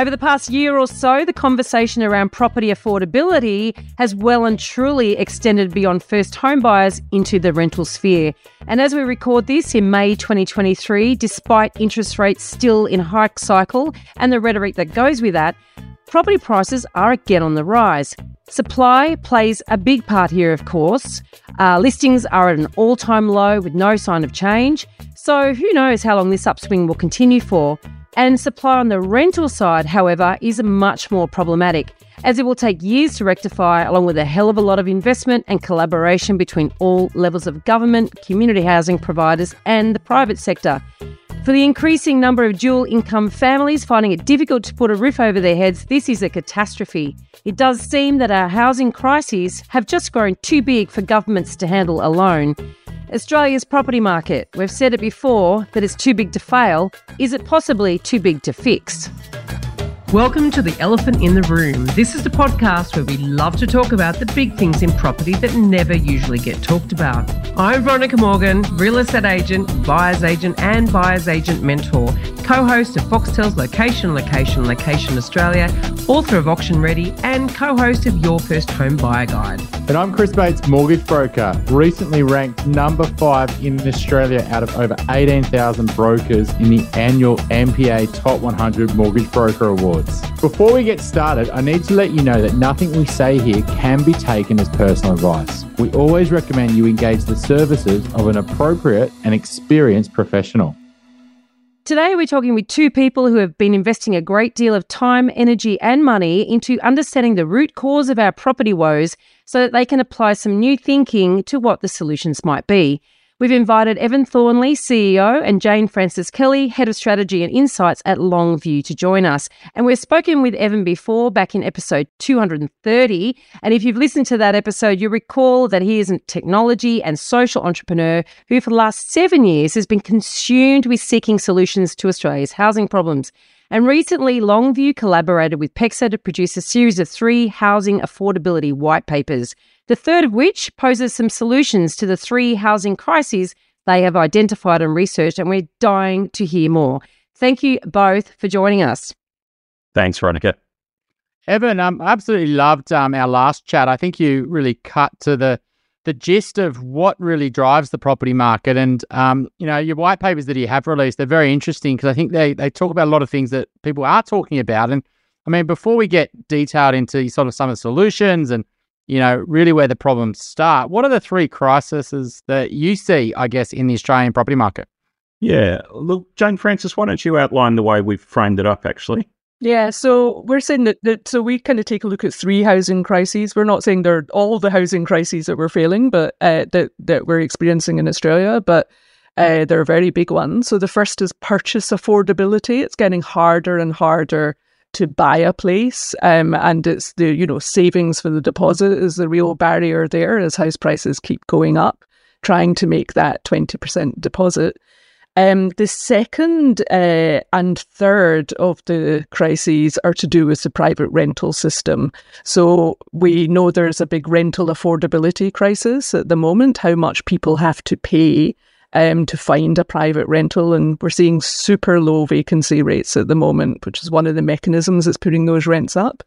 Over the past year or so, the conversation around property affordability has well and truly extended beyond first home buyers into the rental sphere. And as we record this in May 2023, despite interest rates still in a hike cycle and the rhetoric that goes with that, property prices are again on the rise. Supply plays a big part here, of course. Uh, listings are at an all time low with no sign of change. So, who knows how long this upswing will continue for? And supply on the rental side, however, is much more problematic, as it will take years to rectify, along with a hell of a lot of investment and collaboration between all levels of government, community housing providers, and the private sector. For the increasing number of dual income families finding it difficult to put a roof over their heads, this is a catastrophe. It does seem that our housing crises have just grown too big for governments to handle alone. Australia's property market, we've said it before that it's too big to fail. Is it possibly too big to fix? Welcome to The Elephant in the Room. This is the podcast where we love to talk about the big things in property that never usually get talked about. I'm Veronica Morgan, real estate agent, buyer's agent, and buyer's agent mentor, co host of Foxtel's Location, Location, Location Australia, author of Auction Ready, and co host of Your First Home Buyer Guide. And I'm Chris Bates, mortgage broker, recently ranked number five in Australia out of over 18,000 brokers in the annual MPA Top 100 Mortgage Broker Before we get started, I need to let you know that nothing we say here can be taken as personal advice. We always recommend you engage the services of an appropriate and experienced professional. Today, we're talking with two people who have been investing a great deal of time, energy, and money into understanding the root cause of our property woes so that they can apply some new thinking to what the solutions might be. We've invited Evan Thornley, CEO, and Jane Frances Kelly, Head of Strategy and Insights at Longview, to join us. And we've spoken with Evan before, back in episode 230. And if you've listened to that episode, you'll recall that he is a technology and social entrepreneur who, for the last seven years, has been consumed with seeking solutions to Australia's housing problems. And recently, Longview collaborated with PEXA to produce a series of three housing affordability white papers the third of which poses some solutions to the three housing crises they have identified and researched, and we're dying to hear more. Thank you both for joining us. Thanks, Veronica. Evan, um, I absolutely loved um, our last chat. I think you really cut to the the gist of what really drives the property market. And um, you know, your white papers that you have released, they're very interesting because I think they they talk about a lot of things that people are talking about. And I mean, before we get detailed into sort of some of the solutions and you know, really where the problems start. What are the three crises that you see, I guess, in the Australian property market? Yeah. Look, Jane Frances, why don't you outline the way we've framed it up, actually? Yeah, so we're saying that, that so we kind of take a look at three housing crises. We're not saying they're all the housing crises that we're failing, but uh, that that we're experiencing in Australia, but uh, they're very big ones. So the first is purchase affordability. It's getting harder and harder to buy a place. Um, and it's the, you know, savings for the deposit is the real barrier there as house prices keep going up, trying to make that 20% deposit. Um, the second uh, and third of the crises are to do with the private rental system. So we know there's a big rental affordability crisis at the moment, how much people have to pay um, to find a private rental. And we're seeing super low vacancy rates at the moment, which is one of the mechanisms that's putting those rents up.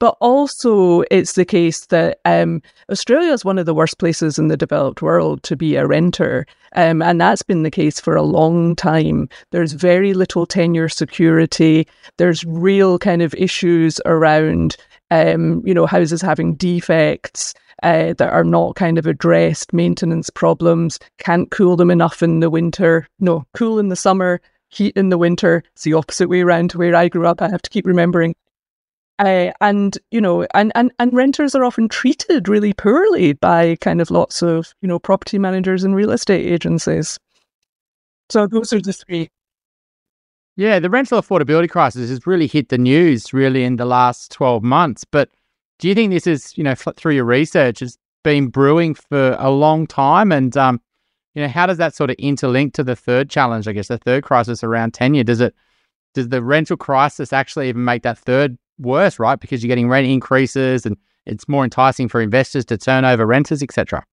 But also, it's the case that um, Australia is one of the worst places in the developed world to be a renter. Um, and that's been the case for a long time. There's very little tenure security. There's real kind of issues around, um, you know, houses having defects uh, that are not kind of addressed, maintenance problems, can't cool them enough in the winter, no, cool in the summer, heat in the winter. It's the opposite way around to where I grew up. I have to keep remembering. Uh, and you know, and, and and renters are often treated really poorly by kind of lots of you know property managers and real estate agencies. So those are the three. Yeah, the rental affordability crisis has really hit the news really in the last twelve months. But do you think this is, you know, through your research, has been brewing for a long time? And, um, you know, how does that sort of interlink to the third challenge, I guess, the third crisis around tenure? Does it, does the rental crisis actually even make that third worse, right? Because you're getting rent increases and it's more enticing for investors to turn over renters, etc.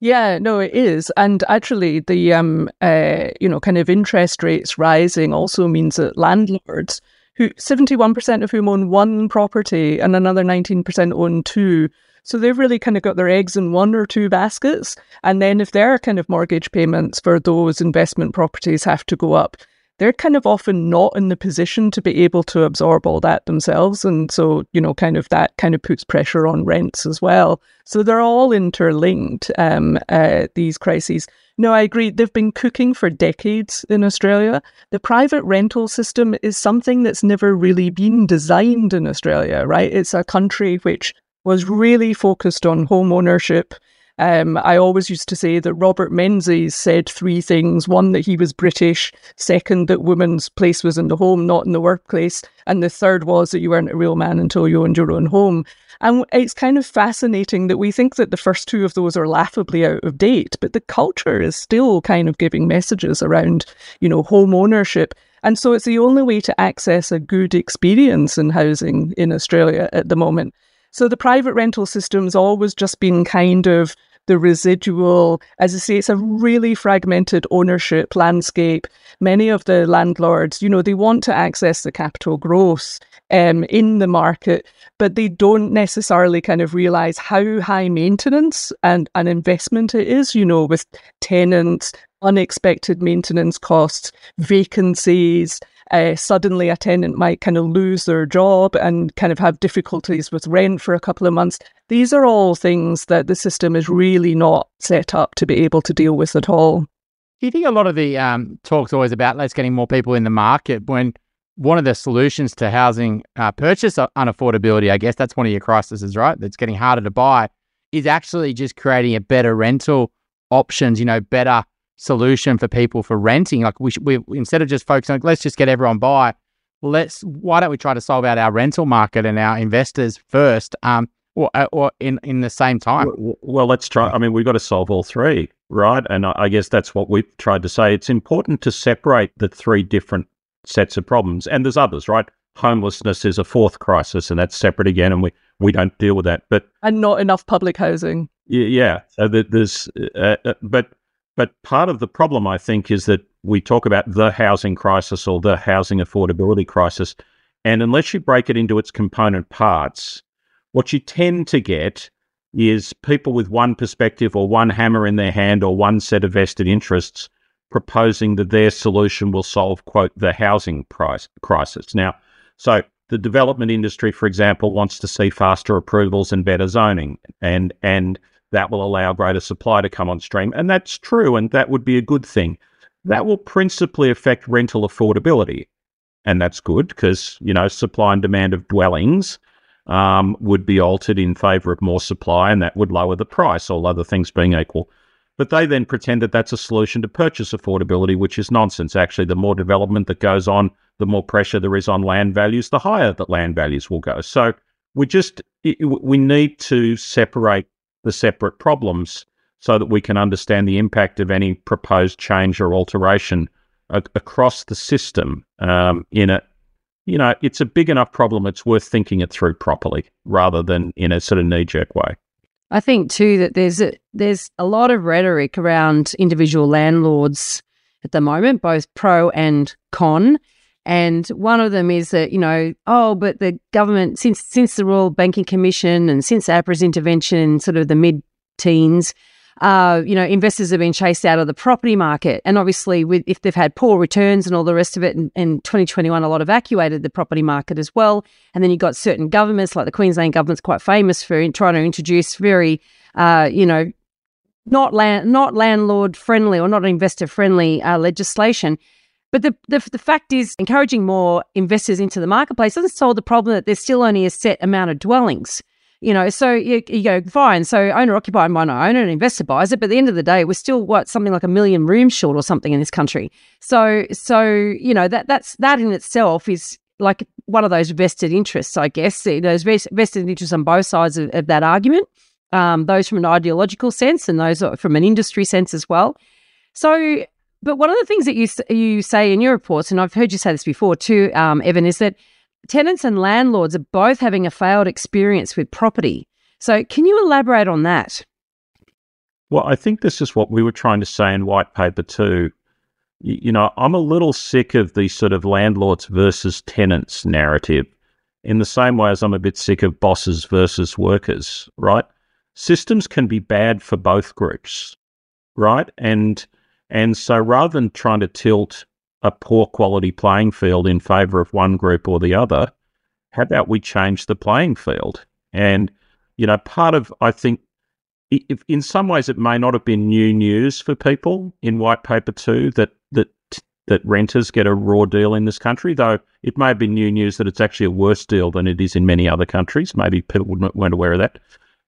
Yeah, no, it is, and actually, the um, uh, you know, kind of interest rates rising also means that landlords who 71% of whom own one property and another 19% own two. So they've really kind of got their eggs in one or two baskets. And then if their kind of mortgage payments for those investment properties have to go up, they're kind of often not in the position to be able to absorb all that themselves. And so, you know, kind of that kind of puts pressure on rents as well. So they're all interlinked, um, uh, these crises. No, I agree. They've been cooking for decades in Australia. The private rental system is something that's never really been designed in Australia, right? It's a country which was really focused on home ownership um, I always used to say that Robert Menzies said three things. One, that he was British. Second, that women's place was in the home, not in the workplace. And the third was that you weren't a real man until you owned your own home. And it's kind of fascinating that we think that the first two of those are laughably out of date, but the culture is still kind of giving messages around, you know, home ownership. And so it's the only way to access a good experience in housing in Australia at the moment. So the private rental system's always just been kind of the residual. As I say, it's a really fragmented ownership landscape. Many of the landlords, you know, they want to access the capital growth um, in the market, but they don't necessarily kind of realize how high maintenance and an investment it is, you know, with tenants, unexpected maintenance costs, vacancies, uh, suddenly a tenant might kind of lose their job and kind of have difficulties with rent for a couple of months. These are all things that the system is really not set up to be able to deal with at all. Do you think a lot of the um, talk's always about let's getting more people in the market when one of the solutions to housing uh, purchase unaffordability, I guess that's one of your crises, right? That's getting harder to buy, is actually just creating a better rental options, you know, better solution for people for renting. Like we, should, we instead of just focusing, like, let's just get everyone by. Let's why don't we try to solve out our rental market and our investors first, um, or uh, or in in the same time. Well, well, let's try. I mean, we've got to solve all three, right? And I, I guess that's what we've tried to say. It's important to separate the three different sets of problems, and there's others, right? Homelessness is a fourth crisis, and that's separate again, and we we don't deal with that. But and not enough public housing. Yeah, yeah. So there's, uh, uh, but but part of the problem, I think, is that we talk about the housing crisis or the housing affordability crisis. And unless you break it into its component parts, what you tend to get is people with one perspective or one hammer in their hand or one set of vested interests proposing that their solution will solve, quote, the housing price crisis. Now, so the development industry, for example, wants to see faster approvals and better zoning. And, and that will allow greater supply to come on stream. And that's true, and that would be a good thing. That will principally affect rental affordability. And that's good because, you know, supply and demand of dwellings um, would be altered in favour of more supply, and that would lower the price, all other things being equal. But they then pretend that that's a solution to purchase affordability, which is nonsense. Actually, the more development that goes on, the more pressure there is on land values, the higher that land values will go. So we just we need to separate the separate problems so that we can understand the impact of any proposed change or alteration a- across the system um, in a you know it's a big enough problem it's worth thinking it through properly rather than in a sort of knee jerk way I think too that there's a, there's a lot of rhetoric around individual landlords at the moment, both pro and con. And one of them is that, you know, oh, but the government, since since the Royal Banking Commission and since APRA's intervention in sort of the mid teens, uh, you know, investors have been chased out of the property market. And obviously, with if they've had poor returns and all the rest of it, in, in 2021, a lot evacuated the property market as well. And then you've got certain governments, like the Queensland government's quite famous for trying to introduce very, uh, you know, not land, not landlord friendly or not investor friendly uh, legislation. But the, the, the fact is, encouraging more investors into the marketplace doesn't solve the problem that there's still only a set amount of dwellings. You know, so you, you go fine. So owner occupied might not own it, an investor buys it, but at the end of the day, we're still what something like a million rooms short or something in this country. So so you know that that's that in itself is like one of those vested interests, I guess. Those vested interests on both sides of, of that argument. Um, those from an ideological sense and those from an industry sense as well. So but one of the things that you you say in your reports, and I've heard you say this before too, um, Evan, is that tenants and landlords are both having a failed experience with property. So, can you elaborate on that? Well, I think this is what we were trying to say in white paper too. you know, I'm a little sick of the sort of landlords versus tenants narrative in the same way as I'm a bit sick of bosses versus workers, right? Systems can be bad for both groups, right? And and so rather than trying to tilt a poor quality playing field in favor of one group or the other, how about we change the playing field? And you know, part of I think if, in some ways it may not have been new news for people in white paper two that that that renters get a raw deal in this country, though it may have been new news that it's actually a worse deal than it is in many other countries. Maybe people weren't aware of that.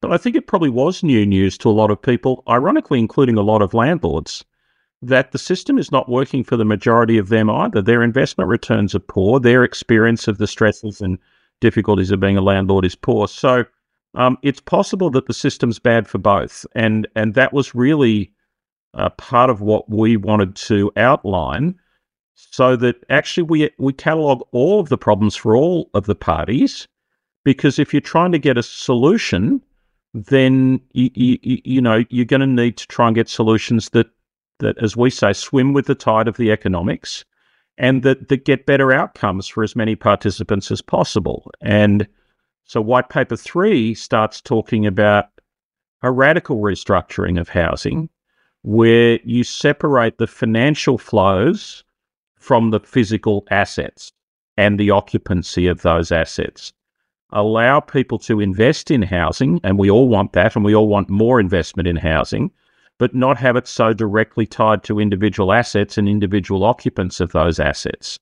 But I think it probably was new news to a lot of people, ironically, including a lot of landlords, that the system is not working for the majority of them either. Their investment returns are poor. Their experience of the stresses and difficulties of being a landlord is poor. So um, it's possible that the system's bad for both, and and that was really uh, part of what we wanted to outline, so that actually we we catalog all of the problems for all of the parties, because if you're trying to get a solution, then you you, you know you're going to need to try and get solutions that that, as we say, swim with the tide of the economics, and that that get better outcomes for as many participants as possible, and so white paper three starts talking about a radical restructuring of housing where you separate the financial flows from the physical assets and the occupancy of those assets. Allow people to invest in housing, and we all want that, and we all want more investment in housing, but not have it so directly tied to individual assets and individual occupants of those assets.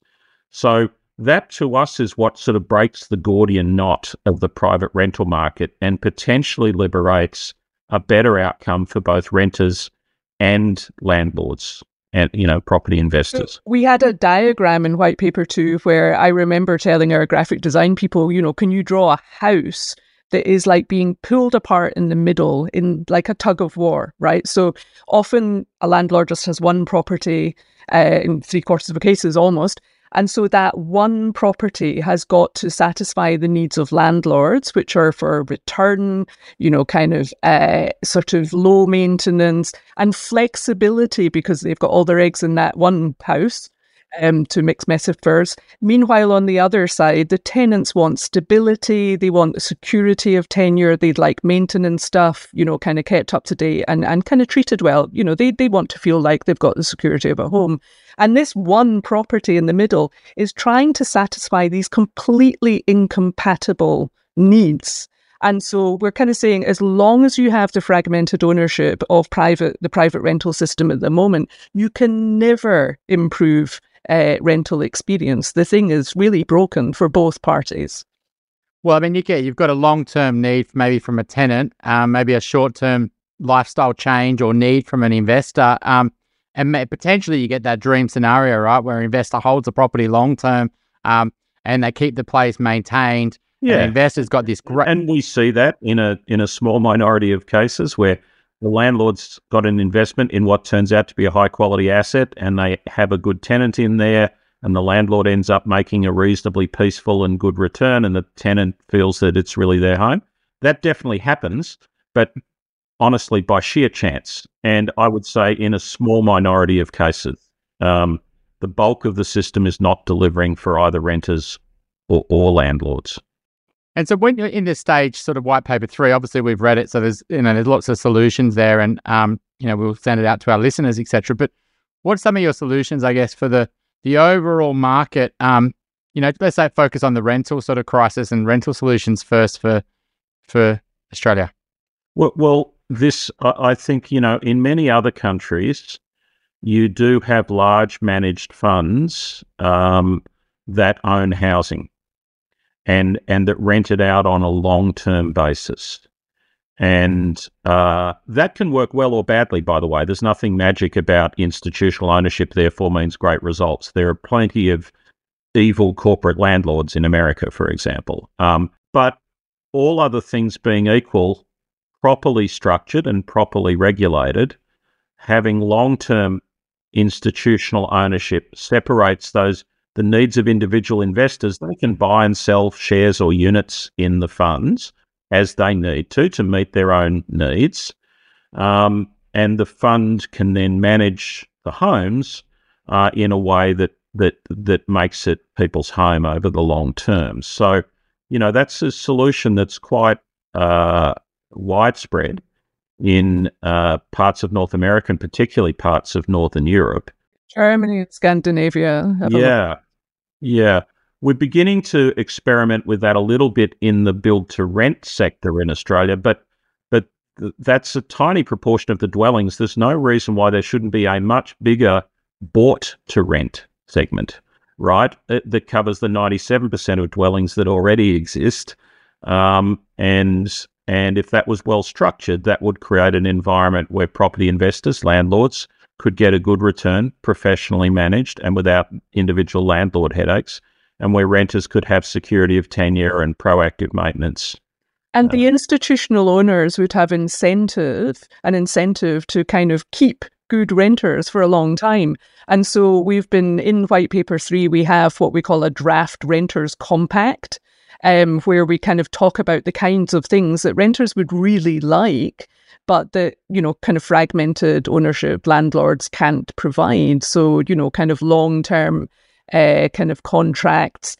So that to us is what sort of breaks the Gordian knot of the private rental market and potentially liberates a better outcome for both renters and landlords and you know property investors. We had a diagram in white paper two where I remember telling our graphic design people, you know, can you draw a house that is like being pulled apart in the middle in like a tug of war, right? So often a landlord just has one property uh, in three quarters of the cases almost, and so that one property has got to satisfy the needs of landlords, which are for return, you know, kind of uh, sort of low maintenance and flexibility because they've got all their eggs in that one house um, to mix metaphors. Meanwhile, on the other side, the tenants want stability, they want the security of tenure, they'd like maintenance stuff, you know, kind of kept up to date and, and kind of treated well. You know, they, they want to feel like they've got the security of a home. And this one property in the middle is trying to satisfy these completely incompatible needs. And so we're kind of saying as long as you have the fragmented ownership of private the private rental system at the moment, you can never improve uh, rental experience. The thing is really broken for both parties. Well, I mean, you get you've got a long term need, maybe from a tenant, um, maybe a short term lifestyle change or need from an investor, um, and may, potentially you get that dream scenario, right, where an investor holds a property long term, um, and they keep the place maintained. Yeah, investors got this great, and we see that in a in a small minority of cases where the landlord's got an investment in what turns out to be a high quality asset and they have a good tenant in there and the landlord ends up making a reasonably peaceful and good return and the tenant feels that it's really their home. That definitely happens, but honestly by sheer chance. And I would say in a small minority of cases. Um, the bulk of the system is not delivering for either renters or, or landlords. And so when you're in this stage, sort of white paper three, obviously we've read it, so there's you know there's lots of solutions there, and um, you know we'll send it out to our listeners, etc. But what's some of your solutions, I guess, for the the overall market? Um, you know, let's say focus on the rental sort of crisis and rental solutions first for for Australia. Well, well, this I think you know in many other countries, you do have large managed funds um, that own housing and and that rent it out on a long term basis. And uh, that can work well or badly, by the way. There's nothing magic about institutional ownership, therefore, means great results. There are plenty of evil corporate landlords in America, for example. Um, but all other things being equal, properly structured and properly regulated, having long term institutional ownership separates those the needs of individual investors, they can buy and sell shares or units in the funds as they need to to meet their own needs. Um, and the fund can then manage the homes uh, in a way that that that makes it people's home over the long term. So, you know, that's a solution that's quite uh, widespread in uh, parts of North America, and particularly parts of Northern Europe. Germany and Scandinavia. Yeah, yeah. We're beginning to experiment with that a little bit in the build to rent sector in Australia, but but that's a tiny proportion of the dwellings. There's no reason why there shouldn't be a much bigger bought to rent segment, right? It, that covers the 97% of dwellings that already exist. Um, and and if that was well structured, that would create an environment where property investors, landlords, could get a good return, professionally managed and without individual landlord headaches, and where renters could have security of tenure and proactive maintenance. And the uh, institutional owners would have incentive, an incentive to kind of keep good renters for a long time. And so we've been in White Paper 3, we have what we call a draft renters compact, um, where we kind of talk about the kinds of things that renters would really like, but that, you know, kind of fragmented ownership landlords can't provide. So, you know, kind of long term uh, kind of contracts,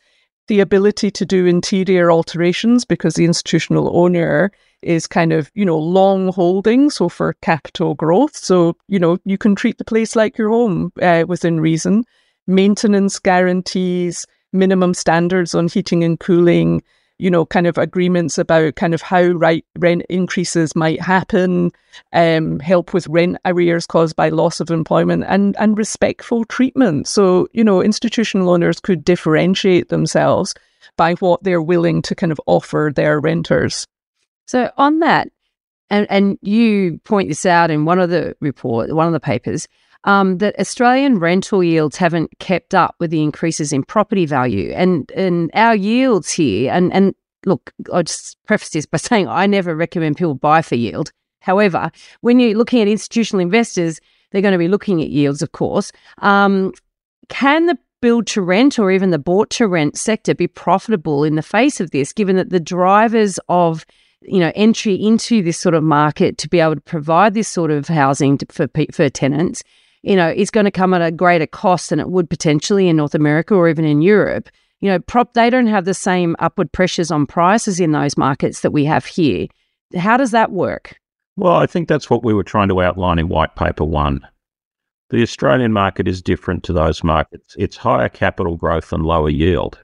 the ability to do interior alterations because the institutional owner is kind of, you know, long holding. So for capital growth. So, you know, you can treat the place like your home uh, within reason. Maintenance guarantees, minimum standards on heating and cooling, you know, kind of agreements about kind of how right rent increases might happen, um, help with rent arrears caused by loss of employment, and and respectful treatment. So you know, institutional owners could differentiate themselves by what they're willing to kind of offer their renters. So on that, and and you point this out in one of the report, one of the papers um, that Australian rental yields haven't kept up with the increases in property value. And, and our yields here, and, and look, I'll just preface this by saying I never recommend people buy for yield. However, when you're looking at institutional investors, they're going to be looking at yields, of course. Um, can the build to rent or even the bought to rent sector be profitable in the face of this, given that the drivers of you know entry into this sort of market to be able to provide this sort of housing to, for for tenants you know, is going to come at a greater cost than it would potentially in North America or even in Europe. You know, prop they don't have the same upward pressures on prices in those markets that we have here. How does that work? Well, I think that's what we were trying to outline in white paper 1. The Australian market is different to those markets. It's higher capital growth and lower yield.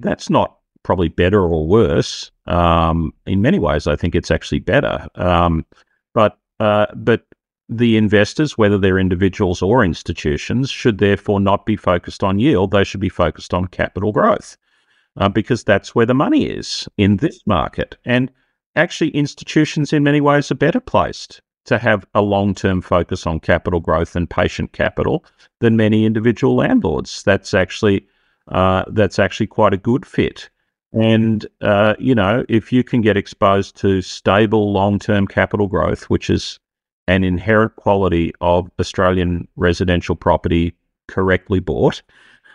That's not probably better or worse. Um, in many ways, I think it's actually better. Um, but uh, but the investors, whether they're individuals or institutions, should therefore not be focused on yield. They should be focused on capital growth uh, because that's where the money is in this market. And actually, institutions in many ways are better placed to have a long term focus on capital growth and patient capital than many individual landlords. That's actually uh, that's actually quite a good fit. And uh, you know, if you can get exposed to stable long term capital growth, which is an inherent quality of Australian residential property correctly bought.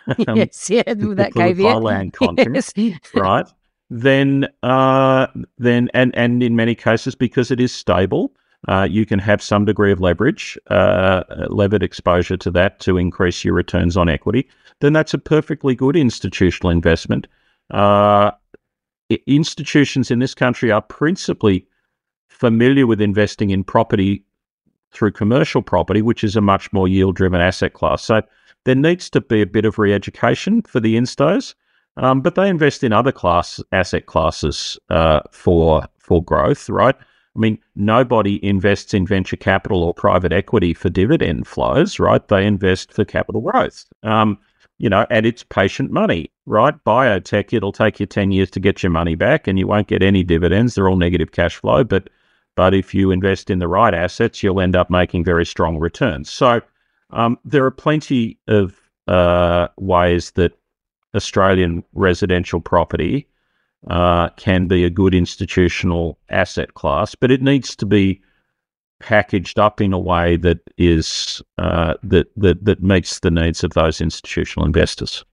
um, yes, yeah, that caveat. land content, yes. right? Then, uh, then, and and in many cases, because it is stable, uh, you can have some degree of leverage, uh, levered exposure to that to increase your returns on equity. Then that's a perfectly good institutional investment. Uh, institutions in this country are principally familiar with investing in property through commercial property, which is a much more yield driven asset class. So there needs to be a bit of re education for the instos, um, but they invest in other class asset classes uh, for for growth, right? I mean, nobody invests in venture capital or private equity for dividend flows, right? They invest for capital growth. Um, you know, and it's patient money, right? Biotech, it'll take you 10 years to get your money back and you won't get any dividends. They're all negative cash flow, but but if you invest in the right assets, you'll end up making very strong returns. So um, there are plenty of uh, ways that Australian residential property uh, can be a good institutional asset class, but it needs to be packaged up in a way that is uh, that that that meets the needs of those institutional investors.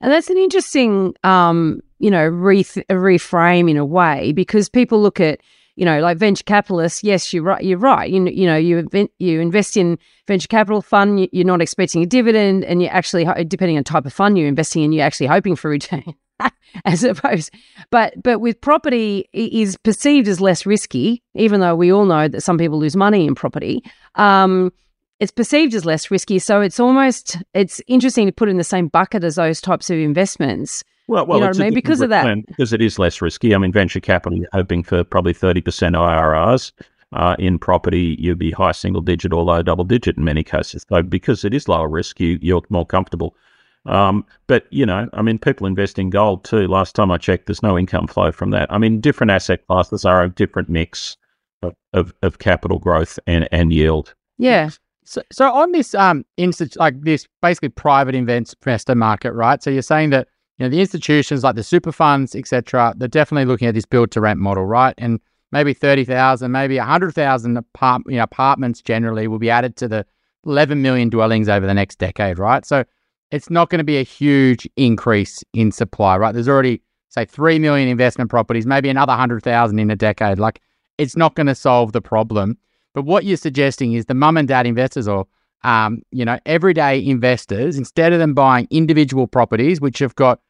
And that's an interesting, um, you know, re- reframe in a way because people look at you know, like venture capitalists, yes, you're right. You're right. You, you know, you invent, you invest in venture capital fund. You're not expecting a dividend, and you're actually depending on type of fund you're investing in, you're actually hoping for return. as opposed, but but with property is perceived as less risky, even though we all know that some people lose money in property. Um, it's perceived as less risky, so it's almost it's interesting to put in the same bucket as those types of investments. Well, well, you know what I mean? Because of that, because it is less risky. I mean, venture capital, you're hoping for probably thirty percent IRRs. Uh, in property, you'd be high single digit or low double digit in many cases. So, because it is lower risk, you, you're more comfortable. Um, but you know, I mean, people invest in gold too. Last time I checked, there's no income flow from that. I mean, different asset classes are a different mix of, of, of capital growth and, and yield. Yeah. So, so on this um insti- like this basically private investor market, right? So you're saying that you know, the institutions like the super funds, etc., they're definitely looking at this build to rent model, right? And maybe 30,000, maybe 100,000 apart- you know, apartments generally will be added to the 11 million dwellings over the next decade, right? So it's not going to be a huge increase in supply, right? There's already, say, 3 million investment properties, maybe another 100,000 in a decade. Like, it's not going to solve the problem. But what you're suggesting is the mum and dad investors or, um, you know, everyday investors, instead of them buying individual properties, which have got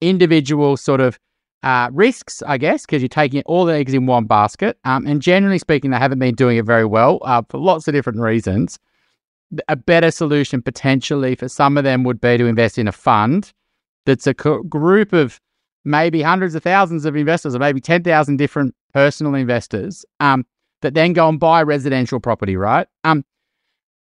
individual sort of uh, risks, I guess, because you're taking all the eggs in one basket. Um, and generally speaking, they haven't been doing it very well uh, for lots of different reasons. A better solution potentially for some of them would be to invest in a fund that's a co- group of maybe hundreds of thousands of investors or maybe 10,000 different personal investors um, that then go and buy residential property, right? Um,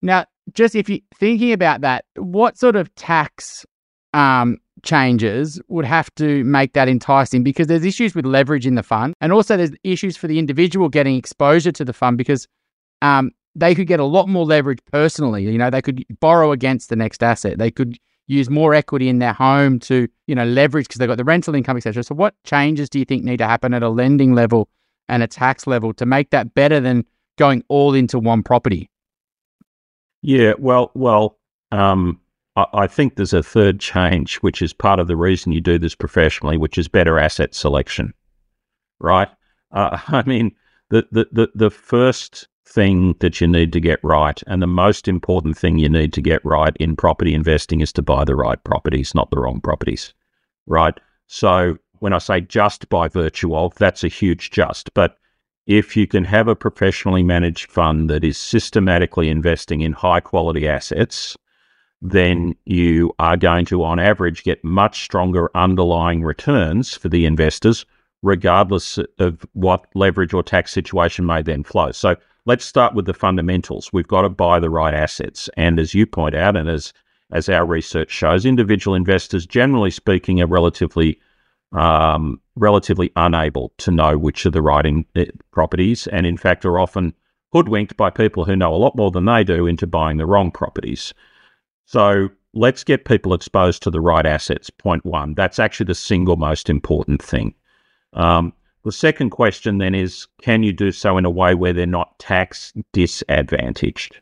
now, just if you're thinking about that, what sort of tax um, changes would have to make that enticing because there's issues with leverage in the fund. And also, there's issues for the individual getting exposure to the fund because um, they could get a lot more leverage personally. You know, they could borrow against the next asset. They could use more equity in their home to, you know, leverage because they've got the rental income, etc. So, what changes do you think need to happen at a lending level and a tax level to make that better than going all into one property? Yeah, well, well, um, I think there's a third change, which is part of the reason you do this professionally, which is better asset selection, right? Uh, I mean, the, the, the, the first thing that you need to get right, and the most important thing you need to get right in property investing is to buy the right properties, not the wrong properties, right? So when I say just by virtue of, that's a huge just. But if you can have a professionally managed fund that is systematically investing in high quality assets, then you are going to, on average, get much stronger underlying returns for the investors, regardless of what leverage or tax situation may then flow. So let's start with the fundamentals. We've got to buy the right assets. And as you point out, and as as our research shows, individual investors, generally speaking, are relatively um, relatively unable to know which are the right in, uh, properties, and in fact are often hoodwinked by people who know a lot more than they do into buying the wrong properties. So let's get people exposed to the right assets. Point one. That's actually the single most important thing. Um, the second question then is can you do so in a way where they're not tax disadvantaged?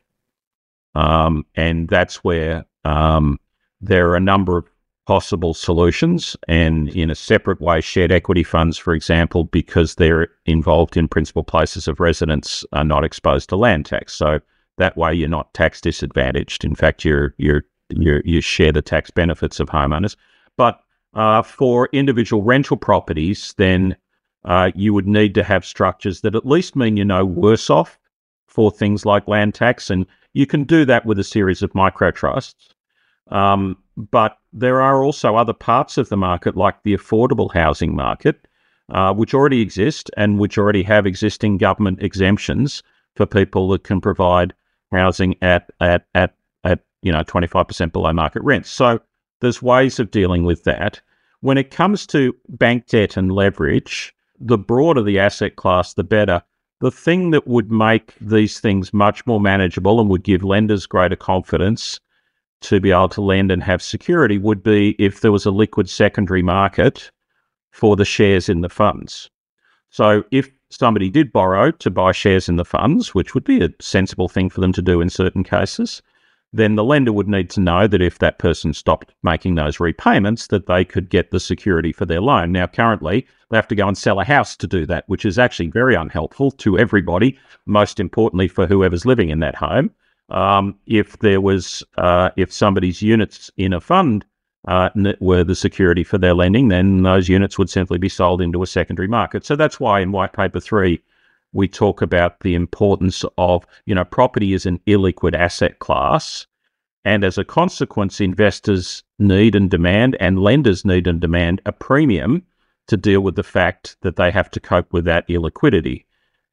Um, and that's where um, there are a number of possible solutions. And in a separate way, shared equity funds, for example, because they're involved in principal places of residence, are not exposed to land tax. So that way, you're not tax disadvantaged. In fact, you're you're, you're you share the tax benefits of homeowners. But uh, for individual rental properties, then uh, you would need to have structures that at least mean you're no worse off for things like land tax, and you can do that with a series of micro trusts. Um, but there are also other parts of the market, like the affordable housing market, uh, which already exist and which already have existing government exemptions for people that can provide housing at at at at you know 25% below market rents. So there's ways of dealing with that. When it comes to bank debt and leverage, the broader the asset class, the better. The thing that would make these things much more manageable and would give lenders greater confidence to be able to lend and have security would be if there was a liquid secondary market for the shares in the funds. So if somebody did borrow to buy shares in the funds, which would be a sensible thing for them to do in certain cases, then the lender would need to know that if that person stopped making those repayments, that they could get the security for their loan. Now, currently, they have to go and sell a house to do that, which is actually very unhelpful to everybody, most importantly for whoever's living in that home. Um, if there was, uh, if somebody's units in a fund uh, were the security for their lending, then those units would simply be sold into a secondary market. So that's why in White Paper 3, we talk about the importance of, you know, property is an illiquid asset class. And as a consequence, investors need and demand, and lenders need and demand a premium to deal with the fact that they have to cope with that illiquidity.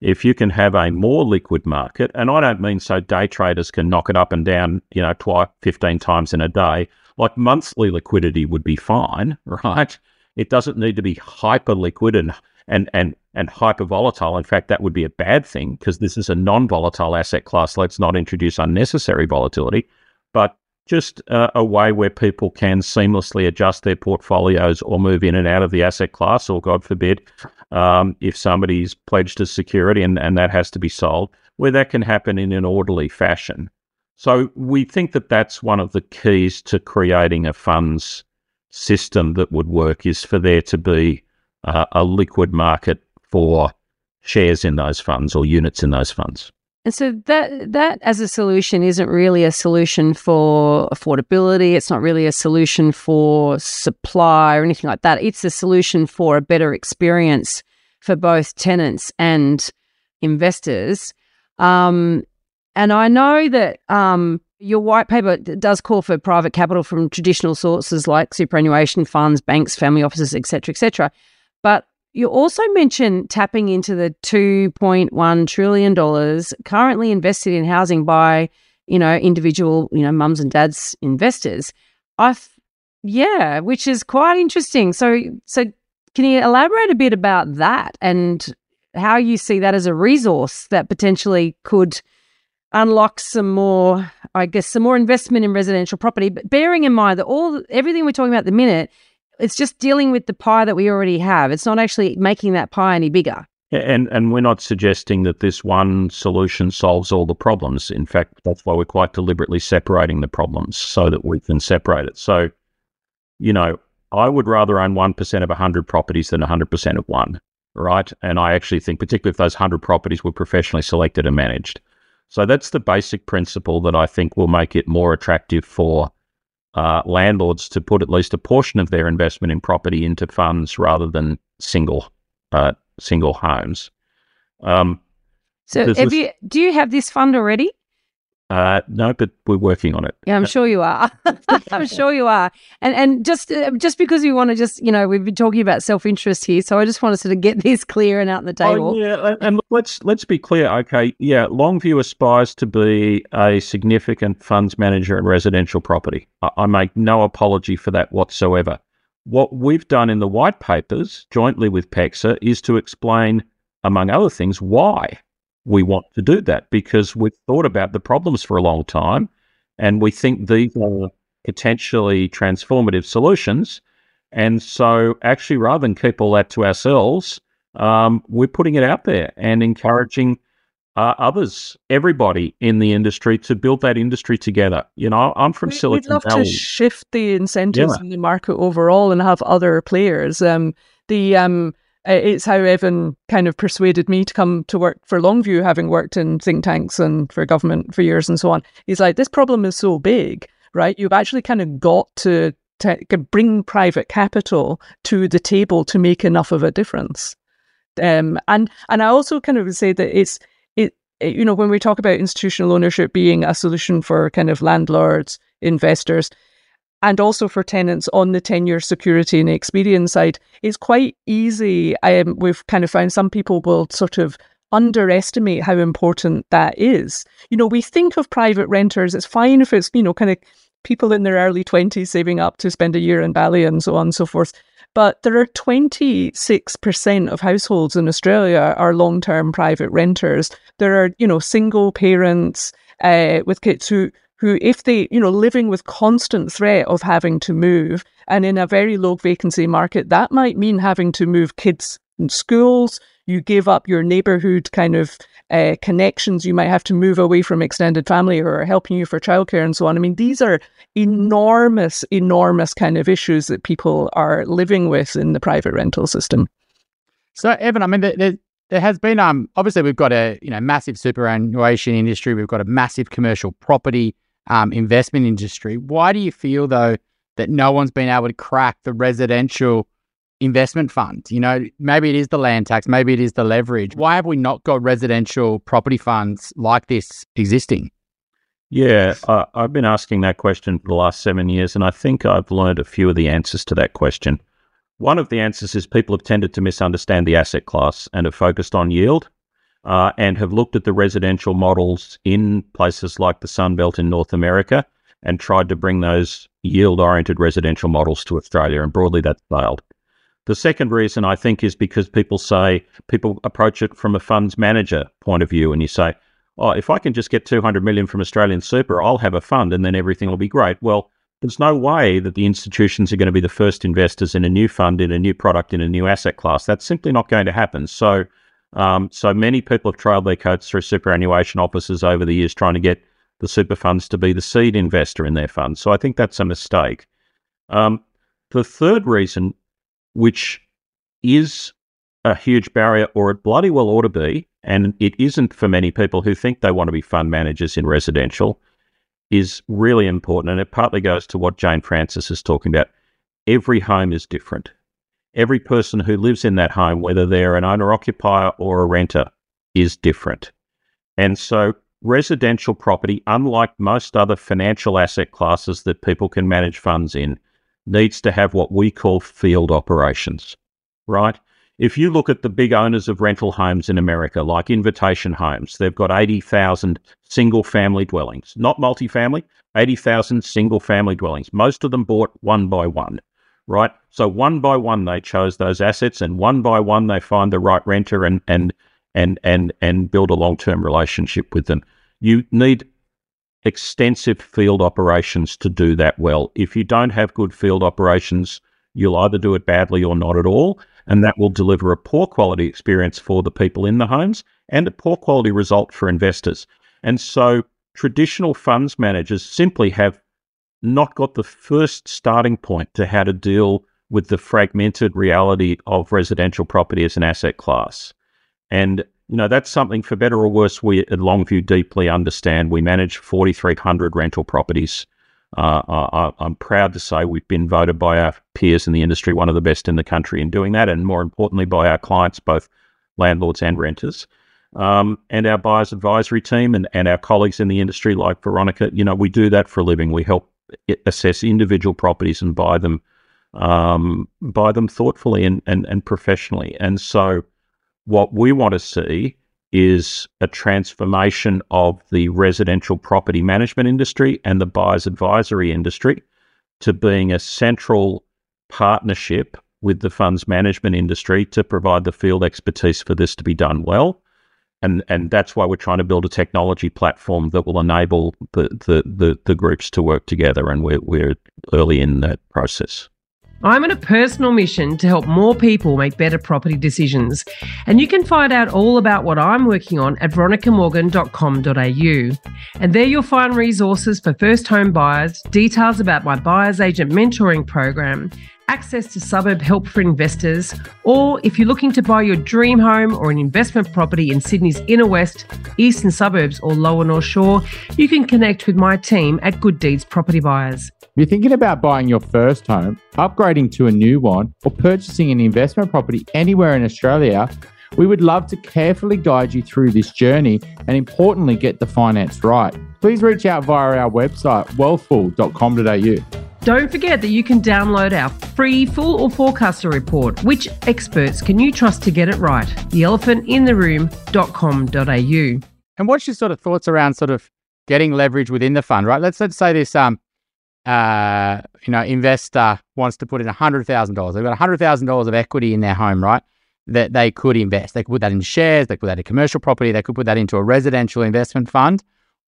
If you can have a more liquid market, and I don't mean so day traders can knock it up and down, you know, twice, 15 times in a day, like monthly liquidity would be fine, right? It doesn't need to be hyper liquid and and and and hyper volatile. In fact, that would be a bad thing because this is a non-volatile asset class. Let's not introduce unnecessary volatility, but just uh, a way where people can seamlessly adjust their portfolios or move in and out of the asset class, or God forbid, um, if somebody's pledged a security and, and that has to be sold, where that can happen in an orderly fashion. So we think that that's one of the keys to creating a funds system that would work is for there to be uh, a liquid market for shares in those funds or units in those funds. And so that that as a solution isn't really a solution for affordability. It's not really a solution for supply or anything like that. It's a solution for a better experience for both tenants and investors. Um, and I know that um, your white paper does call for private capital from traditional sources like superannuation funds, banks, family offices, etc., etc. But you also mentioned tapping into the $2.1 trillion currently invested in housing by, you know, individual, you know, mums and dads investors. I, yeah, which is quite interesting. So, so can you elaborate a bit about that and how you see that as a resource that potentially could unlock some more, I guess, some more investment in residential property. But bearing in mind that all everything we're talking about at the minute, it's just dealing with the pie that we already have. It's not actually making that pie any bigger. And and we're not suggesting that this one solution solves all the problems. In fact, that's why we're quite deliberately separating the problems so that we can separate it. So, you know, I would rather own one percent of hundred properties than hundred percent of one, right? And I actually think, particularly if those hundred properties were professionally selected and managed, so that's the basic principle that I think will make it more attractive for uh, landlords to put at least a portion of their investment in property into funds rather than single uh, single homes. Um, so, you, do you have this fund already? Uh, no, but we're working on it. Yeah, I'm sure you are. I'm sure you are. And and just uh, just because we want to just you know we've been talking about self interest here, so I just want to sort of get this clear and out on the oh, table. Oh, yeah, and let's let's be clear. Okay, yeah, Longview aspires to be a significant funds manager in residential property. I, I make no apology for that whatsoever. What we've done in the white papers jointly with PEXA is to explain, among other things, why we want to do that because we've thought about the problems for a long time and we think these are potentially transformative solutions. And so, actually, rather than keep all that to ourselves, um, we're putting it out there and encouraging uh, others, everybody in the industry, to build that industry together. You know, I'm from we, Silicon Valley. We'd love to shift the incentives yeah. in the market overall and have other players. Um, the um, it's how Evan kind of persuaded me to come to work for Longview, having worked in think tanks and for government for years and so on. He's like, this problem is so big, right? You've actually kind of got to, to bring private capital to the table to make enough of a difference. Um, and and I also kind of say that it's it, it you know when we talk about institutional ownership being a solution for kind of landlords, investors, and also for tenants on the tenure security and experience side, it's quite easy. Um, we've kind of found some people will sort of underestimate how important that is. You know, we think of private renters, it's fine if it's, you know, kind of people in their early 20s saving up to spend a year in Bali and so on and so forth. But there are 26% of households in Australia are long term private renters. There are, you know, single parents uh, with kids who who, if they, you know, living with constant threat of having to move, and in a very low vacancy market, that might mean having to move kids in schools, you give up your neighborhood kind of uh, connections. You might have to move away from extended family or helping you for childcare and so on. I mean, these are enormous, enormous kind of issues that people are living with in the private rental system. So, Evan, I mean, there, there has been um obviously we've got a you know massive superannuation industry, we've got a massive commercial property um, investment industry. Why do you feel though that no one's been able to crack the residential investment fund? You know, maybe it is the land tax, maybe it is the leverage. Why have we not got residential property funds like this existing? Yeah, uh, I've been asking that question for the last seven years, and I think I've learned a few of the answers to that question. One of the answers is people have tended to misunderstand the asset class and have focused on yield uh, and have looked at the residential models in places like the Sun Belt in North America and tried to bring those yield oriented residential models to Australia, and broadly that's failed. The second reason I think is because people say, people approach it from a funds manager point of view, and you say, oh, if I can just get 200 million from Australian super, I'll have a fund and then everything will be great. Well, there's no way that the institutions are going to be the first investors in a new fund, in a new product, in a new asset class. That's simply not going to happen. So, um, so many people have trailed their coats through superannuation offices over the years trying to get the super funds to be the seed investor in their funds. So I think that's a mistake. Um, the third reason, which is a huge barrier, or it bloody well ought to be, and it isn't for many people who think they want to be fund managers in residential, is really important. And it partly goes to what Jane Frances is talking about. Every home is different. Every person who lives in that home, whether they're an owner occupier or a renter, is different. And so, residential property, unlike most other financial asset classes that people can manage funds in, needs to have what we call field operations, right? If you look at the big owners of rental homes in America, like Invitation Homes, they've got 80,000 single family dwellings, not multifamily, 80,000 single family dwellings. Most of them bought one by one, right? So one by one, they chose those assets and one by one, they find the right renter and, and, and, and, and build a long term relationship with them. You need extensive field operations to do that well. If you don't have good field operations, you'll either do it badly or not at all and that will deliver a poor quality experience for the people in the homes and a poor quality result for investors. And so traditional funds managers simply have not got the first starting point to how to deal with the fragmented reality of residential property as an asset class. And you know that's something for better or worse we at Longview deeply understand. We manage 4,300 rental properties uh, I, am proud to say we've been voted by our peers in the industry one of the best in the country in doing that, and more importantly, by our clients, both landlords and renters. Um, and our buyers advisory team and, and our colleagues in the industry, like Veronica, you know, we do that for a living. We help assess individual properties and buy them, um, buy them thoughtfully and, and, and professionally. And so, what we want to see is a transformation of the residential property management industry and the buyer's advisory industry to being a central partnership with the funds management industry to provide the field expertise for this to be done well. And and that's why we're trying to build a technology platform that will enable the the, the, the groups to work together and we're we're early in that process. I'm on a personal mission to help more people make better property decisions. And you can find out all about what I'm working on at veronicamorgan.com.au. And there you'll find resources for first home buyers, details about my buyer's agent mentoring program, access to suburb help for investors, or if you're looking to buy your dream home or an investment property in Sydney's inner west, eastern suburbs, or lower North Shore, you can connect with my team at Good Deeds Property Buyers. If you're thinking about buying your first home, upgrading to a new one, or purchasing an investment property anywhere in Australia, we would love to carefully guide you through this journey and importantly get the finance right. Please reach out via our website, wealthful.com.au. Don't forget that you can download our free Fool or Forecaster report. Which experts can you trust to get it right? Theelephantintheroom.com.au. And what's your sort of thoughts around sort of getting leverage within the fund, right? Let's let's say this um uh you know investor wants to put in hundred thousand dollars. They've got hundred thousand dollars of equity in their home, right? That they could invest. They could put that in shares, they could put that in commercial property, they could put that into a residential investment fund,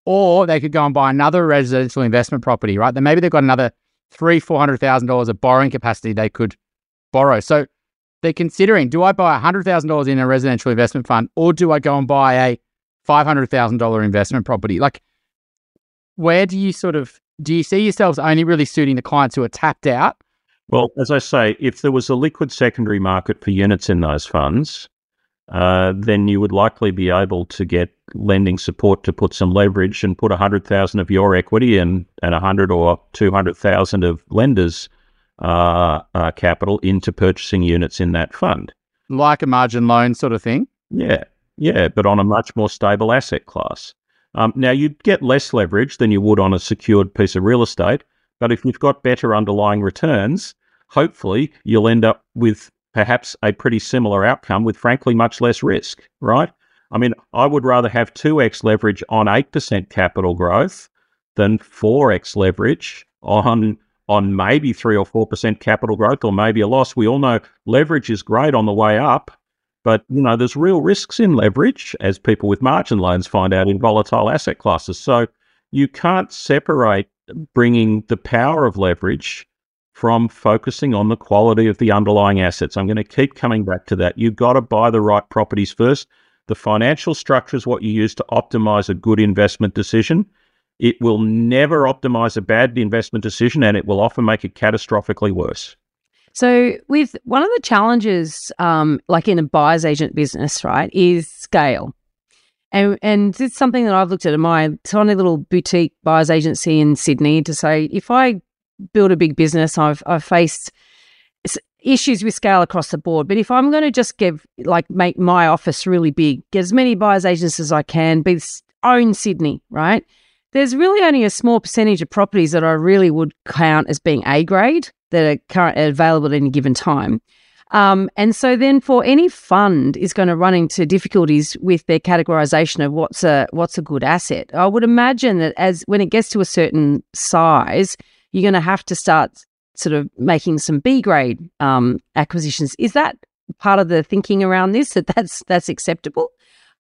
or they could go and buy another residential investment property, right? Then maybe they've got another three, four hundred thousand dollars of borrowing capacity they could borrow. So they're considering do I buy $100,000 in a residential investment fund or do I go and buy a $500,000 investment property? Like, where do you sort of do you see yourselves only really suiting the clients who are tapped out? Well, as I say, if there was a liquid secondary market for units in those funds, uh, then you would likely be able to get lending support to put some leverage and put a hundred thousand of your equity and and a hundred or two hundred thousand of lenders' uh, uh, capital into purchasing units in that fund, like a margin loan sort of thing. Yeah, yeah, but on a much more stable asset class. Um, now you'd get less leverage than you would on a secured piece of real estate, but if you've got better underlying returns, hopefully you'll end up with perhaps a pretty similar outcome with frankly much less risk, right? I mean, I would rather have 2x leverage on 8% capital growth than 4x leverage on on maybe 3 or 4% capital growth or maybe a loss. We all know leverage is great on the way up, but you know, there's real risks in leverage as people with margin loans find out in volatile asset classes. So you can't separate bringing the power of leverage from focusing on the quality of the underlying assets. I'm going to keep coming back to that. You've got to buy the right properties first. The financial structure is what you use to optimize a good investment decision. It will never optimize a bad investment decision and it will often make it catastrophically worse. So, with one of the challenges, um, like in a buyer's agent business, right, is scale. And, and it's something that I've looked at in my tiny little boutique buyer's agency in Sydney to say if I build a big business, I've, I've faced issues with scale across the board. But if I'm going to just give, like, make my office really big, get as many buyers agents as I can, be own Sydney, right? There's really only a small percentage of properties that I really would count as being A grade that are current available at any given time. Um, and so then for any fund is going to run into difficulties with their categorization of what's a what's a good asset. I would imagine that as when it gets to a certain size, you're going to have to start sort of making some B grade um, acquisitions. Is that part of the thinking around this that that's that's acceptable?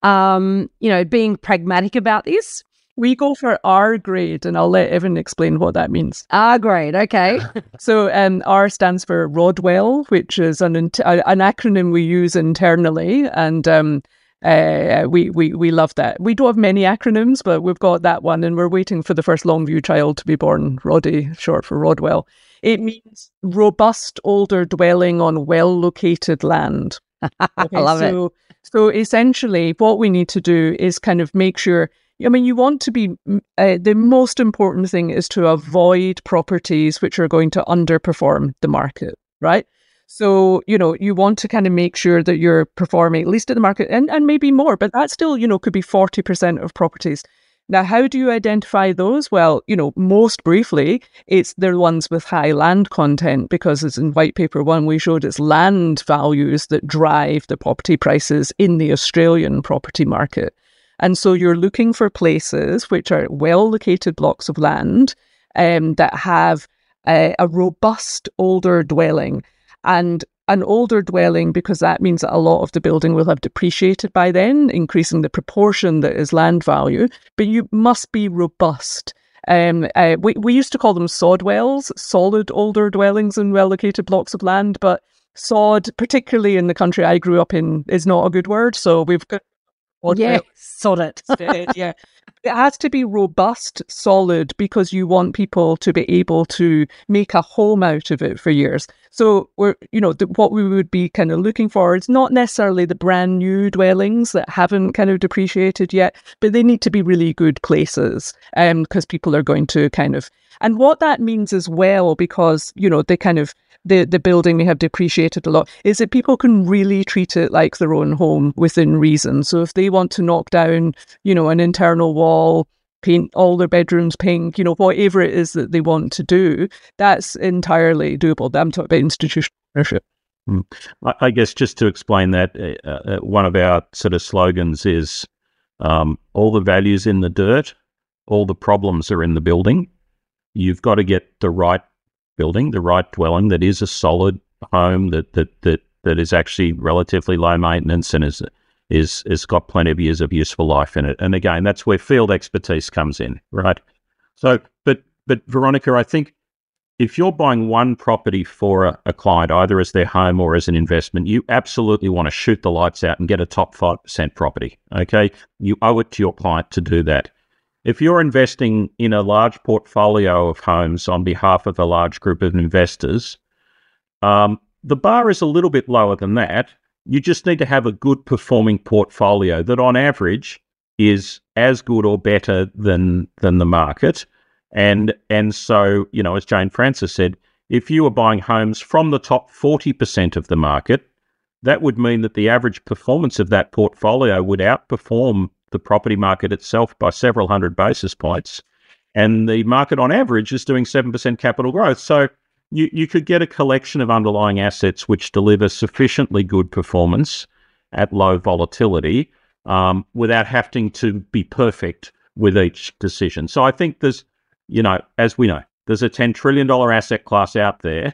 Um, you know, being pragmatic about this. We go for R grade, and I'll let Evan explain what that means. R grade, okay. so um, R stands for Rodwell, which is an an acronym we use internally, and um, uh, we, we, we love that. We don't have many acronyms, but we've got that one, and we're waiting for the first Longview child to be born, Roddy, short for Rodwell. It means robust older dwelling on well located land. Okay, I love so, it. So essentially, what we need to do is kind of make sure. I mean, you want to be uh, the most important thing is to avoid properties which are going to underperform the market, right? So, you know, you want to kind of make sure that you're performing at least in the market and, and maybe more, but that still, you know, could be 40% of properties. Now, how do you identify those? Well, you know, most briefly, it's the ones with high land content because as in white paper one, we showed it's land values that drive the property prices in the Australian property market. And so you're looking for places which are well located blocks of land um, that have a, a robust older dwelling and an older dwelling because that means that a lot of the building will have depreciated by then, increasing the proportion that is land value. But you must be robust. Um, uh, we, we used to call them sod wells, solid older dwellings in well located blocks of land, but sod, particularly in the country I grew up in, is not a good word. So we've got yeah, sod it. yeah. It has to be robust, solid, because you want people to be able to make a home out of it for years. So we're, you know, the, what we would be kind of looking for is not necessarily the brand new dwellings that haven't kind of depreciated yet, but they need to be really good places, um, because people are going to kind of, and what that means as well, because you know they kind of the, the building may have depreciated a lot, is that people can really treat it like their own home within reason. So if they want to knock down, you know, an internal wall, paint all their bedrooms pink, you know, whatever it is that they want to do, that's entirely doable. I'm talking about institutional ownership. Hmm. I guess just to explain that, uh, uh, one of our sort of slogans is um, all the values in the dirt, all the problems are in the building. You've got to get the right building, the right dwelling that is a solid home that that that that is actually relatively low maintenance and is is is got plenty of years of useful life in it. And again, that's where field expertise comes in, right? So, but but Veronica, I think if you're buying one property for a, a, client, either as their home or as an investment, you absolutely want to shoot the lights out and get a top 5% property. Okay. You owe it to your client to do that. If you're investing in a large portfolio of homes on behalf of a large group of investors, um, the bar is a little bit lower than that. You just need to have a good performing portfolio that, on average, is as good or better than than the market. And and so, you know, as Jane Frances said, if you were buying homes from the top 40% of the market, that would mean that the average performance of that portfolio would outperform the property market itself by several hundred basis points. And the market on average is doing 7% capital growth. So you, you could get a collection of underlying assets which deliver sufficiently good performance at low volatility um, without having to be perfect with each decision. So I think there's you know, as we know, there's a $10 trillion asset class out there.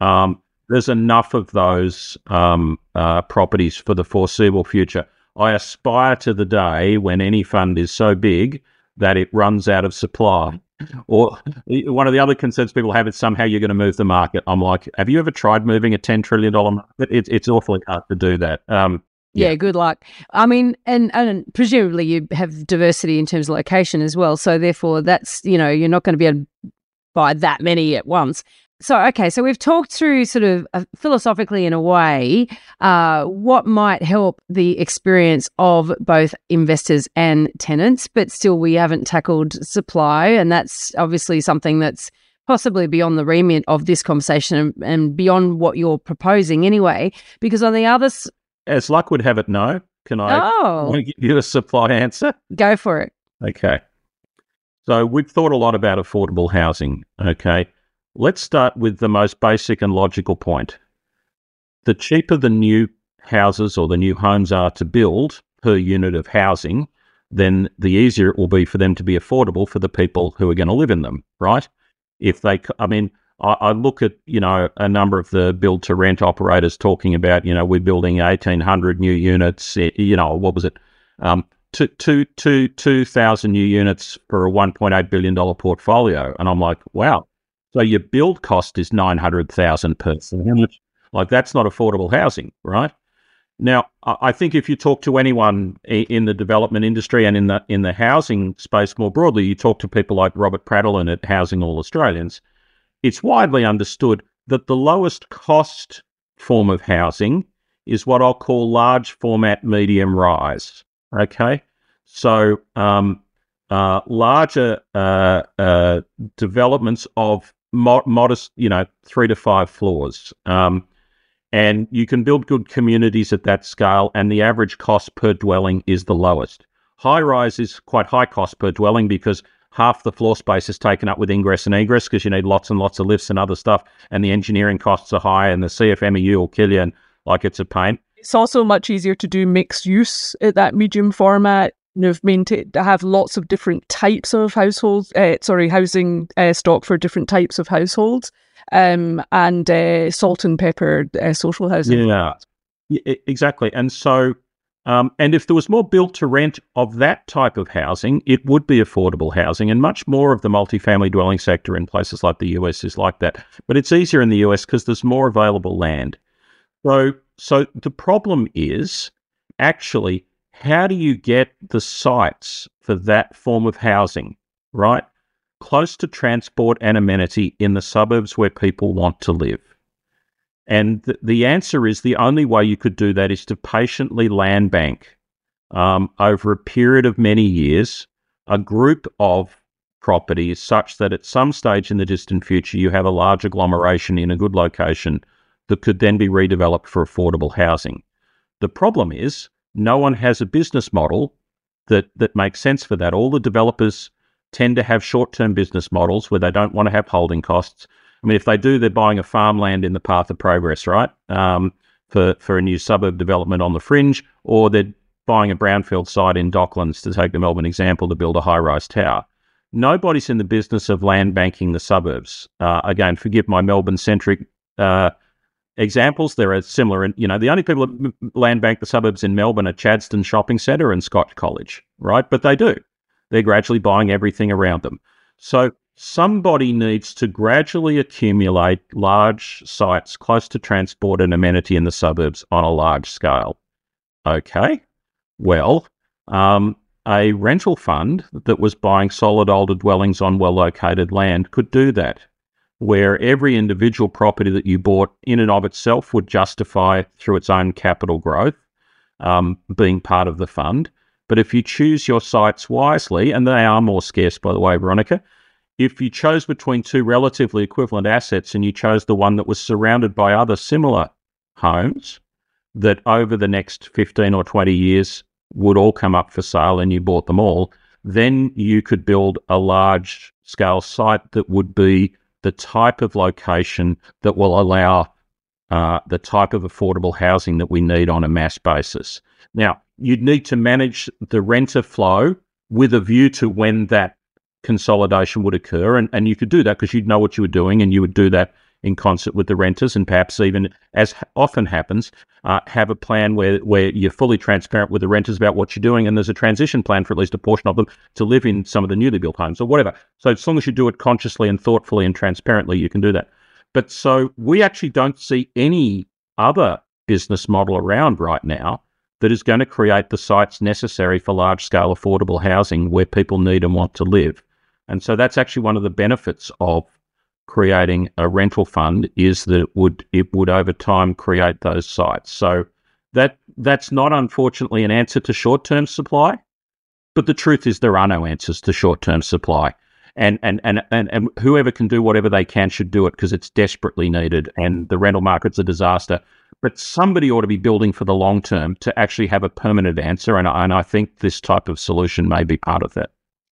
Um, there's enough of those um, uh, properties for the foreseeable future. I aspire to the day when any fund is so big that it runs out of supply. Or one of the other concerns people have is somehow you're going to move the market. I'm like, have you ever tried moving a $10 trillion market? It, it's awfully hard to do that. Um, yeah. yeah. good luck. I mean, and and presumably you have diversity in terms of location as well. So therefore, that's you know you're not going to be able to buy that many at once. So okay, so we've talked through sort of uh, philosophically in a way uh, what might help the experience of both investors and tenants, but still we haven't tackled supply, and that's obviously something that's possibly beyond the remit of this conversation and, and beyond what you're proposing anyway. Because on the other as luck would have it, no. Can I oh. want to give you a supply answer? Go for it. Okay. So we've thought a lot about affordable housing. Okay. Let's start with the most basic and logical point. The cheaper the new houses or the new homes are to build per unit of housing, then the easier it will be for them to be affordable for the people who are going to live in them, right? If they, I mean, I, I look at you know a number of the build to rent operators talking about you know we're building eighteen hundred new units. Eh, you know what was it? Um, two, two, two, 2,000 new units for a $1.8 billion portfolio. And I'm like, wow. So your build cost is 900,000 per. Like that's not affordable housing, right? Now, I think if you talk to anyone in the development industry and in the in the housing space more broadly, you talk to people like Robert Pradolin at Housing All Australians, it's widely understood that the lowest cost form of housing is what I'll call large format medium rise. Okay. So, um, uh, larger uh, uh, developments of mo- modest, you know, three to five floors. Um, and you can build good communities at that scale, and the average cost per dwelling is the lowest. High rise is quite high cost per dwelling because half the floor space is taken up with ingress and egress because you need lots and lots of lifts and other stuff, and the engineering costs are high, and the CFMEU will kill you, and like it's a pain. It's also much easier to do mixed use at that medium format. You know, maintain to have lots of different types of households. Uh, sorry, housing uh, stock for different types of households, um, and uh, salt and pepper social housing. Yeah, exactly. And so um, and if there was more built to rent of that type of housing, it would be affordable housing. And much more of the multifamily dwelling sector in places like the US is like that. But it's easier in the US because there's more available land. So, so the problem is actually how do you get the sites for that form of housing, right? Close to transport and amenity in the suburbs where people want to live. And th- the answer is the only way you could do that is to patiently land bank um, over a period of many years a group of properties such that at some stage in the distant future you have a large agglomeration in a good location that could then be redeveloped for affordable housing. The problem is no one has a business model that, that makes sense for that. All the developers tend to have short term business models where they don't want to have holding costs. I mean, if they do, they're buying a farmland in the path of progress, right? Um, for for a new suburb development on the fringe, or they're buying a brownfield site in Docklands to take the Melbourne example to build a high rise tower. Nobody's in the business of land banking the suburbs. Uh, again, forgive my Melbourne centric uh, examples. There are similar, and you know, the only people that land bank the suburbs in Melbourne are Chadstone Shopping Centre and Scotch College, right? But they do. They're gradually buying everything around them. So somebody needs to gradually accumulate large sites close to transport and amenity in the suburbs on a large scale. Okay, well, um, a rental fund that was buying solid older dwellings on well located land could do that, where every individual property that you bought in and of itself would justify through its own capital growth um, being part of the fund. But if you choose your sites wisely, and they are more scarce, by the way, Veronica, if you chose between two relatively equivalent assets and you chose the one that was surrounded by other similar homes that over the next 15 or 20 years would all come up for sale and you bought them all, then you could build a large scale site that would be the type of location that will allow uh, the type of affordable housing that we need on a mass basis. Now, you'd need to manage the renter flow with a view to when that consolidation would occur. And, and you could do that because you'd know what you were doing and you would do that in concert with the renters and perhaps even, as often happens, uh, have a plan where, where you're fully transparent with the renters about what you're doing and there's a transition plan for at least a portion of them to live in some of the newly built homes or whatever. So as long as you do it consciously and thoughtfully and transparently, you can do that. But so we actually don't see any other business model around right now that is going to create the sites necessary for large scale affordable housing where people need and want to live. And so that's actually one of the benefits of creating a rental fund is that it would it would over time create those sites. So that that's not unfortunately an answer to short term supply, but the truth is there are no answers to short term supply. And, and and and and whoever can do whatever they can should do it because it's desperately needed. And the rental market's a disaster. But somebody ought to be building for the long term to actually have a permanent answer. And, and I think this type of solution may be part of that.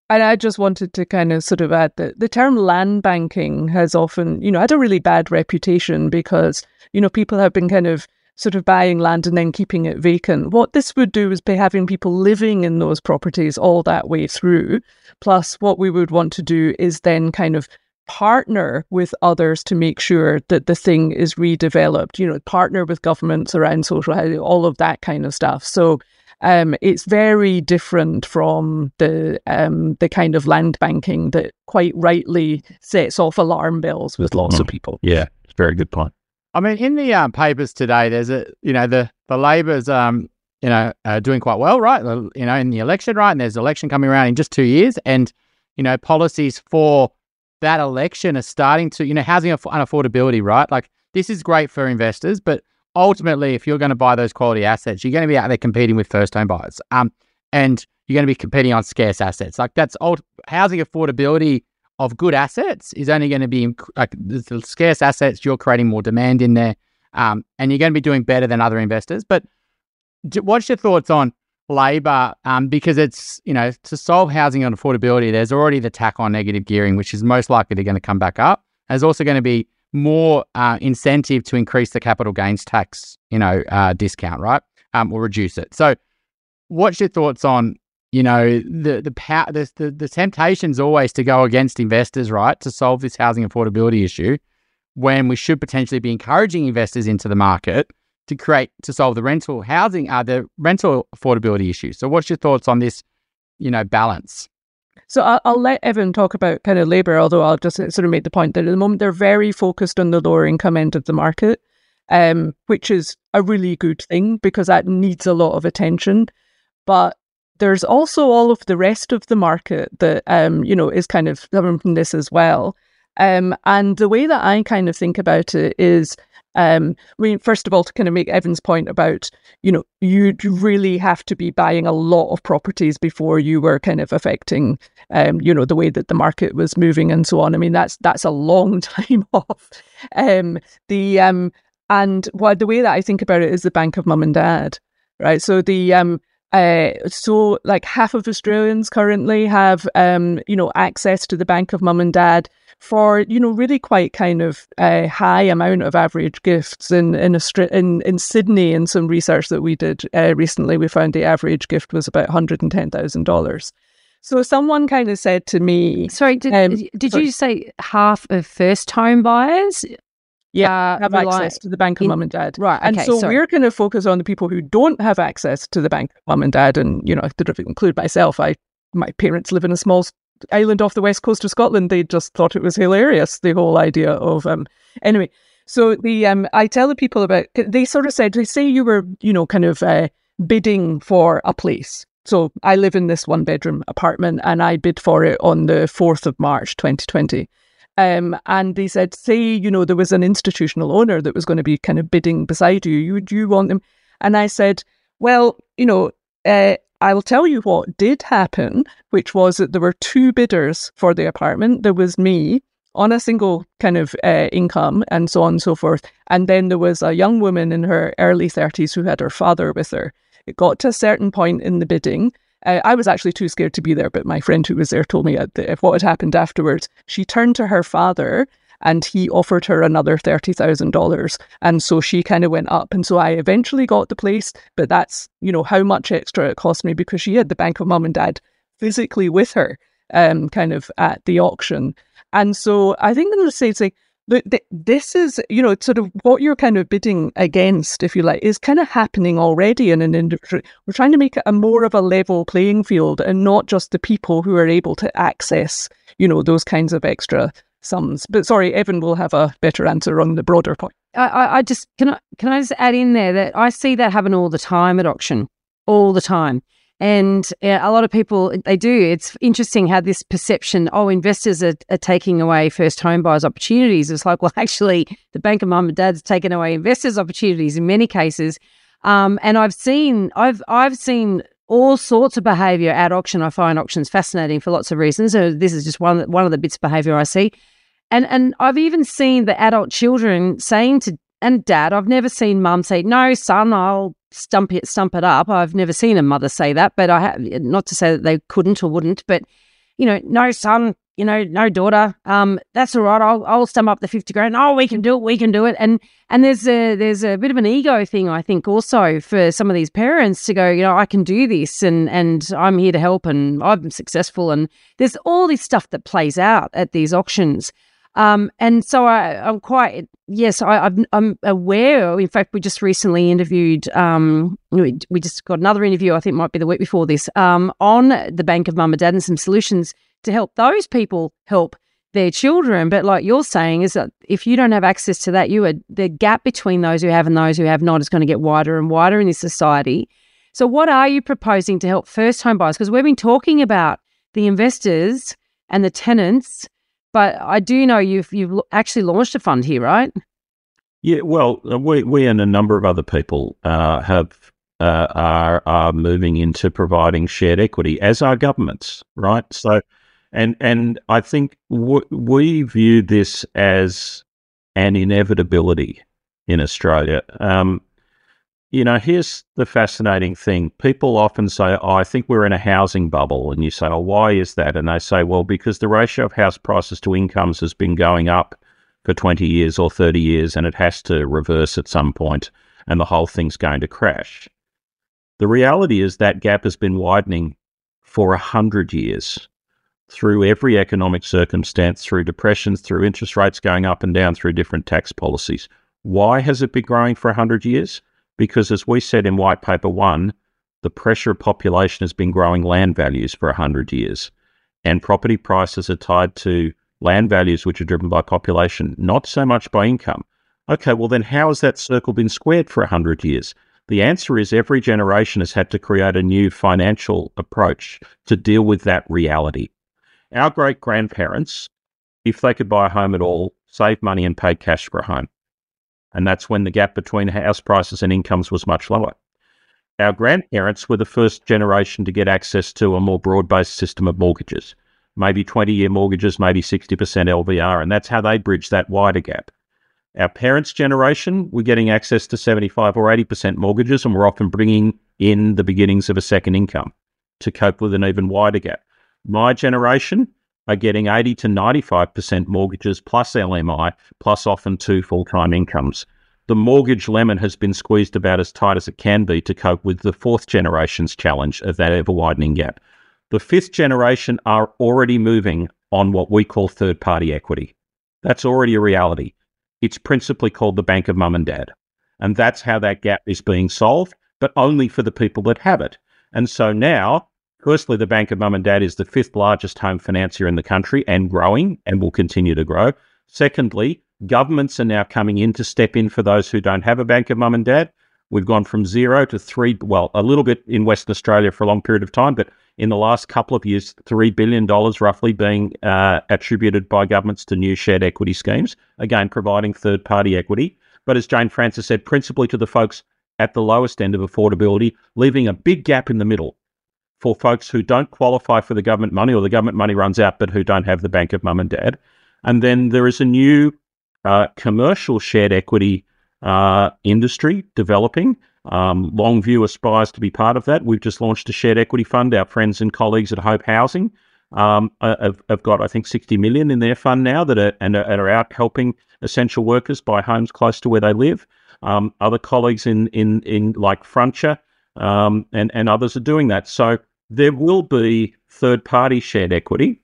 And I just wanted to kind of sort of add that the term land banking has often, you know, had a really bad reputation because, you know, people have been kind of sort of buying land and then keeping it vacant. What this would do is be having people living in those properties all that way through. Plus, what we would want to do is then kind of partner with others to make sure that the thing is redeveloped, you know, partner with governments around social housing, all of that kind of stuff. So um, it's very different from the um, the kind of land banking that quite rightly sets off alarm bells with lots of people. Yeah, it's very good point. I mean, in the um, papers today, there's a you know the the Labor's um you know uh, doing quite well, right? You know, in the election, right? And there's an election coming around in just two years, and you know policies for that election are starting to you know housing and affordability, right? Like this is great for investors, but ultimately, if you're going to buy those quality assets, you're going to be out there competing with first home buyers. Um, and you're going to be competing on scarce assets. Like that's old housing affordability of good assets is only going to be like the scarce assets. You're creating more demand in there, um, and you're going to be doing better than other investors. But what's your thoughts on labor? Um, because it's you know to solve housing and affordability, there's already the tack on negative gearing, which is most likely going to come back up. There's also going to be more uh, incentive to increase the capital gains tax, you know, uh, discount, right? Um, or reduce it. So, what's your thoughts on, you know, the the power, the, the the temptation's always to go against investors, right, to solve this housing affordability issue, when we should potentially be encouraging investors into the market to create to solve the rental housing, uh, the rental affordability issue. So, what's your thoughts on this, you know, balance? So I'll, I'll, let Evan talk about kind of labour, although I'll just sort of make the point that at the moment they're very focused on the lower income end of the market, um, which is a really good thing because that needs a lot of attention. But there's also all of the rest of the market that um, you know is kind of coming from this as well. Um, and the way that I kind of think about it is um, I mean, first of all, to kind of make Evan's point about, you know, you really have to be buying a lot of properties before you were kind of affecting, um, you know, the way that the market was moving and so on. I mean, that's that's a long time off. Um, the um, and what the way that I think about it is the bank of mum and dad, right? So the um, uh, so like half of Australians currently have um, you know, access to the bank of mum and dad for you know really quite kind of a high amount of average gifts in in Austra- in, in Sydney in some research that we did uh, recently we found the average gift was about $110,000 so someone kind of said to me sorry did, um, did sorry. you say half of first home buyers yeah, uh, have access to the bank of in, mum and dad. Right. Okay, and so sorry. we're going to focus on the people who don't have access to the bank of mum and dad. And, you know, to include myself, I my parents live in a small island off the west coast of Scotland, they just thought it was hilarious. The whole idea of um. Anyway, so the um, I tell the people about. They sort of said they say you were you know kind of uh, bidding for a place. So I live in this one bedroom apartment, and I bid for it on the fourth of March, twenty twenty. Um, and they said, say, you know, there was an institutional owner that was going to be kind of bidding beside you. You you want them? And I said, well, you know, uh, I will tell you what did happen, which was that there were two bidders for the apartment. There was me on a single kind of uh, income and so on and so forth. And then there was a young woman in her early 30s who had her father with her. It got to a certain point in the bidding. Uh, I was actually too scared to be there, but my friend who was there told me what had happened afterwards. She turned to her father and he offered her another $30,000. And so she kind of went up. And so I eventually got the place, but that's, you know, how much extra it cost me because she had the Bank of Mum and Dad physically with her, um, kind of at the auction. And so I think I'm going to say, it's like, look, this is, you know, sort of what you're kind of bidding against, if you like, is kind of happening already in an industry. We're trying to make it a more of a level playing field and not just the people who are able to access, you know, those kinds of extra sums. But sorry, Evan will have a better answer on the broader point. I, I just can I can I just add in there that I see that happen all the time at auction, all the time. And a lot of people, they do. It's interesting how this perception, oh, investors are, are taking away first home buyers' opportunities. It's like, well, actually, the Bank of Mum and Dad's taken away investors' opportunities in many cases. Um, and I've seen, I've, I've seen all sorts of behaviour at auction. I find auctions fascinating for lots of reasons. So this is just one one of the bits of behaviour I see. And and I've even seen the adult children saying to and dad, I've never seen mum say, "No, son, I'll stump it, stump it up." I've never seen a mother say that, but I have not to say that they couldn't or wouldn't, but you know, no, son, you know, no daughter, um, that's all right. I'll I'll stump up the fifty grand. Oh, we can do it. We can do it. And and there's a there's a bit of an ego thing, I think, also for some of these parents to go, you know, I can do this, and and I'm here to help, and I'm successful, and there's all this stuff that plays out at these auctions. Um, and so I, I'm quite, yes, I, am aware. In fact, we just recently interviewed, um, we, we, just got another interview, I think might be the week before this, um, on the Bank of Mum and Dad and some solutions to help those people help their children. But like you're saying, is that if you don't have access to that, you are, the gap between those who have and those who have not is going to get wider and wider in this society. So, what are you proposing to help first home buyers? Because we've been talking about the investors and the tenants but I do know you've you've actually launched a fund here, right? Yeah, well, uh, we we and a number of other people uh, have uh, are are moving into providing shared equity as our governments, right? So, and and I think w- we view this as an inevitability in Australia. Um, you know, here's the fascinating thing. People often say, oh, I think we're in a housing bubble. And you say, oh, why is that? And they say, well, because the ratio of house prices to incomes has been going up for 20 years or 30 years and it has to reverse at some point and the whole thing's going to crash. The reality is that gap has been widening for 100 years through every economic circumstance, through depressions, through interest rates going up and down, through different tax policies. Why has it been growing for 100 years? Because as we said in White Paper 1, the pressure of population has been growing land values for 100 years. And property prices are tied to land values which are driven by population, not so much by income. Okay, well, then how has that circle been squared for 100 years? The answer is every generation has had to create a new financial approach to deal with that reality. Our great grandparents, if they could buy a home at all, saved money and paid cash for a home. And that's when the gap between house prices and incomes was much lower. Our grandparents were the first generation to get access to a more broad based system of mortgages, maybe 20 year mortgages, maybe 60% LVR, and that's how they bridged that wider gap. Our parents' generation were getting access to 75 or 80% mortgages and were often bringing in the beginnings of a second income to cope with an even wider gap. My generation are getting 80 to 95% mortgages plus LMI, plus often two full time incomes. The mortgage lemon has been squeezed about as tight as it can be to cope with the fourth generation's challenge of that ever widening gap. The fifth generation are already moving on what we call third party equity. That's already a reality. It's principally called the Bank of Mum and Dad. And that's how that gap is being solved, but only for the people that have it. And so now Firstly, the Bank of Mum and Dad is the fifth largest home financier in the country and growing and will continue to grow. Secondly, governments are now coming in to step in for those who don't have a Bank of Mum and Dad. We've gone from zero to three, well, a little bit in Western Australia for a long period of time, but in the last couple of years, $3 billion roughly being uh, attributed by governments to new shared equity schemes, again, providing third party equity. But as Jane Frances said, principally to the folks at the lowest end of affordability, leaving a big gap in the middle for folks who don't qualify for the government money or the government money runs out, but who don't have the bank of mum and dad. And then there is a new uh, commercial shared equity uh, industry developing. Um, Longview aspires to be part of that. We've just launched a shared equity fund. Our friends and colleagues at Hope Housing um, have, have, got, I think, 60 million in their fund now that are, and are, are out helping essential workers buy homes close to where they live. Um, other colleagues in, in, in like Frontier um, and, and others are doing that. So there will be third party shared equity.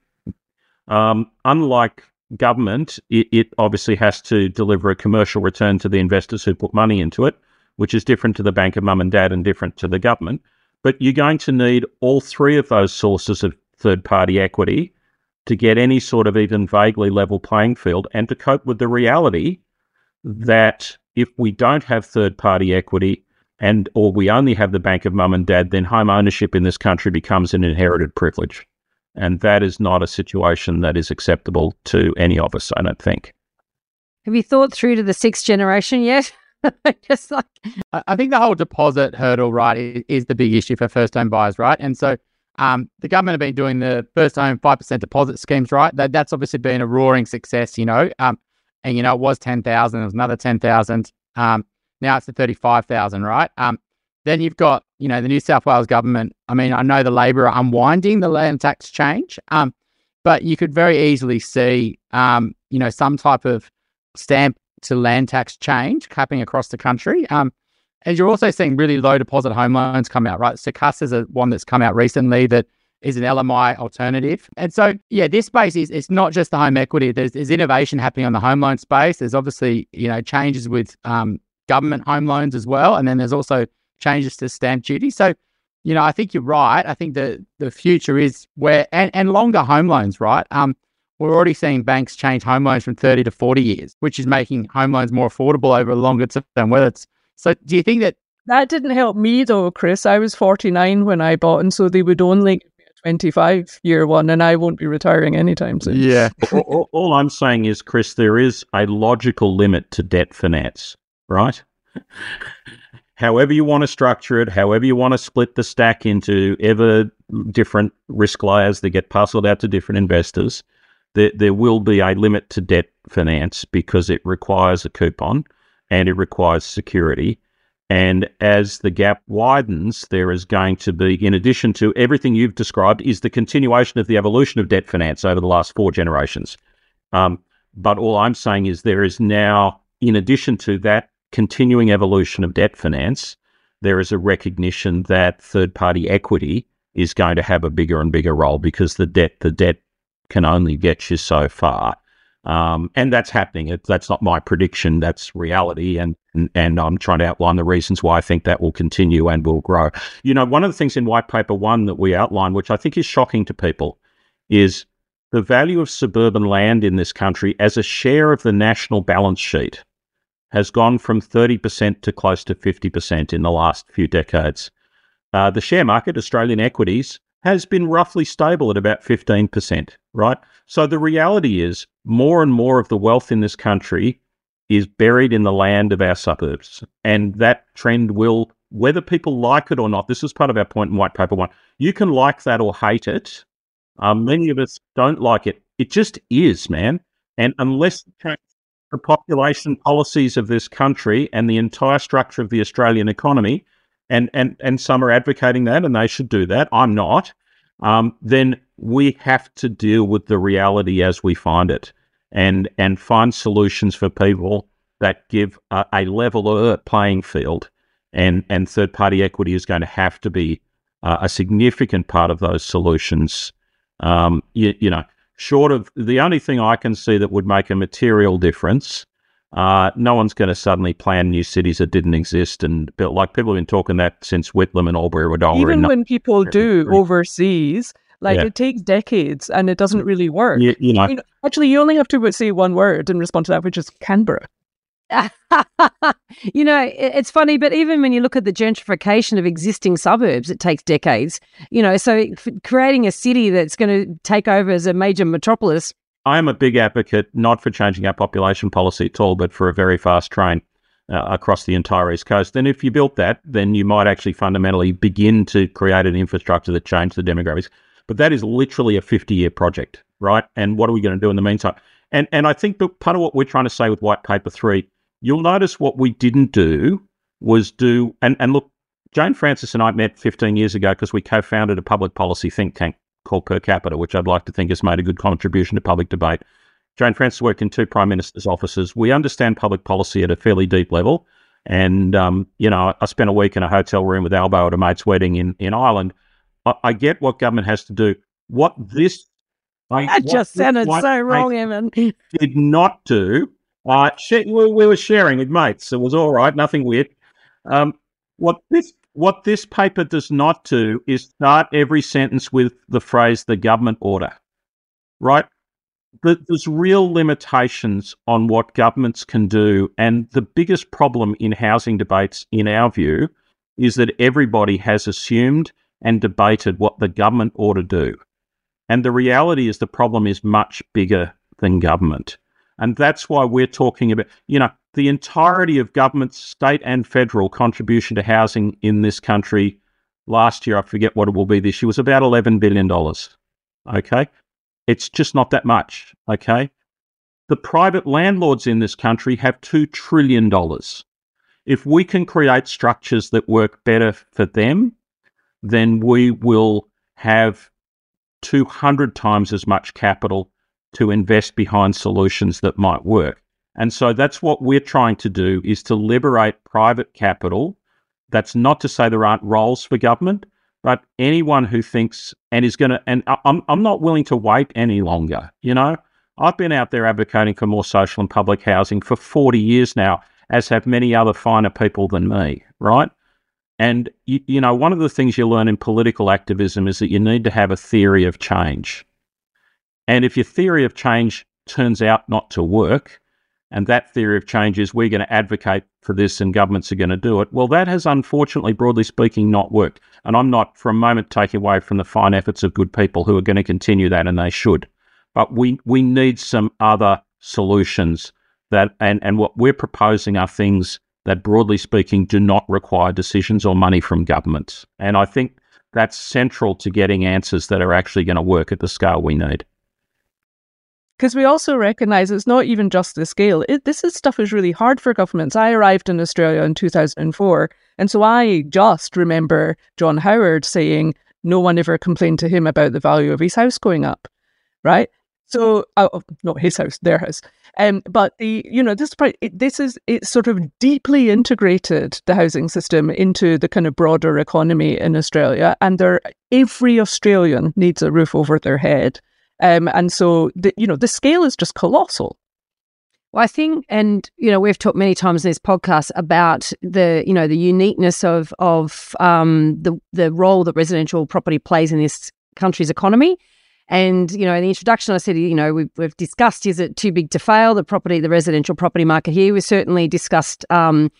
Um, unlike government, it, it, obviously has to deliver a commercial return to the investors who put money into it, which is different to the bank of mum and dad and different to the government. But you're going to need all three of those sources of third party equity to get any sort of even vaguely level playing field and to cope with the reality that if we don't have third party equity, and or we only have the bank of mum and dad, then home ownership in this country becomes an inherited privilege. And that is not a situation that is acceptable to any of us, I don't think. Have you thought through to the sixth generation yet? Just like I think the whole deposit hurdle, right, is, is the big issue for first home buyers, right? And so um, the government have been doing the first home five percent deposit schemes, right? That, that's obviously been a roaring success, you know. Um, and you know it was ten thousand, it was another ten thousand. Um, now it's at 35,000, right? Um, then you've got, you know, the New South Wales government. I mean, I know the Labor are unwinding the land tax change, um, but you could very easily see, um, you know, some type of stamp to land tax change happening across the country. Um, and you're also seeing really low deposit home loans come out, right? So CUS is a one that's come out recently that is an LMI alternative. And so, yeah, this space is it's not just the home equity. There's, there's innovation happening on the home loan space. There's obviously, you know, changes with um, government home loans as well. And then there's also changes to stamp duty. So, you know, I think you're right. I think the the future is where and, and longer home loans, right? Um, we're already seeing banks change home loans from 30 to 40 years, which is making home loans more affordable over a longer term. Whether it's so, do you think that that didn't help me though, Chris? I was 49 when I bought, and so they would only give a 25 year one, and I won't be retiring anytime soon. Yeah. all, all, all I'm saying is, Chris, there is a logical limit to debt finance right? however you want to structure it, however you want to split the stack into ever different risk layers that get parceled out to different investors, there, there will be a limit to debt finance because it requires a coupon and it requires security. And as the gap widens, there is going to be, in addition to everything you've described, is the continuation of the evolution of debt finance over the last four generations. Um, but all I'm saying is there is now, in addition to that, continuing evolution of debt finance, there is a recognition that third party equity is going to have a bigger and bigger role because the debt the debt can only get you so far. Um, and that's happening. It, that's not my prediction. That's reality. And, and, and I'm trying to outline the reasons why I think that will continue and will grow. You know, one of the things in white paper one that we outline, which I think is shocking to people, is the value of suburban land in this country as a share of the national balance sheet has gone from 30% to close to 50% in the last few decades. Uh, the share market, Australian equities, has been roughly stable at about 15%, right? So the reality is more and more of the wealth in this country is buried in the land of our suburbs. And that trend will, whether people like it or not, this is part of our point in White Paper One. You can like that or hate it. Um, many of us don't like it. It just is, man. And unless the population policies of this country and the entire structure of the Australian economy, and and and some are advocating that, and they should do that. I'm not. Um, then we have to deal with the reality as we find it, and and find solutions for people that give a, a level playing field, and and third party equity is going to have to be uh, a significant part of those solutions. Um, you, you know, short of the only thing I can see that would make a material difference Uh, no one's going to suddenly plan new cities that didn't exist and build. Like people have been talking that since Whitlam and Albury Wodonga. Even when people do overseas, like Yeah. it takes decades and it doesn't really work. you, you know, You know, actually, you only have to say one word in response to that, which is Canberra. you know, it's funny, but even when you look at the gentrification of existing suburbs, it takes decades. You know, so creating a city that's going to take over as a major metropolis. I am a big advocate not for changing our population policy at all, but for a very fast train uh, across the entire east coast. Then, if you built that, then you might actually fundamentally begin to create an infrastructure that changed the demographics. But that is literally a fifty-year project, right? And what are we going to do in the meantime? And and I think part of what we're trying to say with White Paper Three, you'll notice what we didn't do was do and and look, Jane Frances and I met 15 years ago because we co-founded a public policy think tank called Per Capita, which I'd like to think has made a good contribution to public debate. Jane Frances worked in two prime ministers' offices. We understand public policy at a fairly deep level. And, um, you know, I spent a week in a hotel room with Albo at a mate's wedding in, in Ireland. I, I get what government has to do. What this. I, That what just sounded so wrong, Evan. did not do. Uh, we, we were sharing with mates. It was all right, nothing weird. Um, what this what this paper does not do is start every sentence with the phrase "the government order." Right? Th- There's real limitations on what governments can do, and the biggest problem in housing debates, in our view, is that everybody has assumed and debated what the government ought to do. And the reality is the problem is much bigger than government. And that's why we're talking about, you know, the entirety of government, state and federal contribution to housing in this country last year, I forget what it will be this year, was about $11 billion. Okay. It's just not that much. Okay. The private landlords in this country have $2 trillion. If we can create structures that work better for them, then we will have 200 times as much capital to invest behind solutions that might work. And so that's what we're trying to do is to liberate private capital. That's not to say there aren't roles for government, but anyone who thinks and is going to, and I'm, I'm not willing to wait any longer. You know, I've been out there advocating for more social and public housing for 40 years now, as have many other finer people than me, right? And, you, you know, one of the things you learn in political activism is that you need to have a theory of change. And if your theory of change turns out not to work, and that theory of change is we're going to advocate for this and governments are going to do it, well, that has unfortunately, broadly speaking, not worked. And I'm not for a moment taking away from the fine efforts of good people who are going to continue that, and they should. But we, we need some other solutions that, and, and what we're proposing are things that, broadly speaking, do not require decisions or money from governments. And I think that's central to getting answers that are actually going to work at the scale we need. Because we also recognize it's not even just the scale. It, this is stuff is really hard for governments. I arrived in Australia in 2004. And so I just remember John Howard saying no one ever complained to him about the value of his house going up. Right. So, oh, not his house, their house. Um, but the, you know, this part- it, this is it's sort of deeply integrated the housing system into the kind of broader economy in Australia, and there every Australian needs a roof over their head. Um, and so, the, you know, the scale is just colossal. Well, I think, and you know, we've talked many times in this podcast about the, you know, the uniqueness of of um, the the role that residential property plays in this country's economy. And you know, in the introduction, I said, you know, we've, we've discussed is it too big to fail? The property, the residential property market here. We've certainly discussed. Um,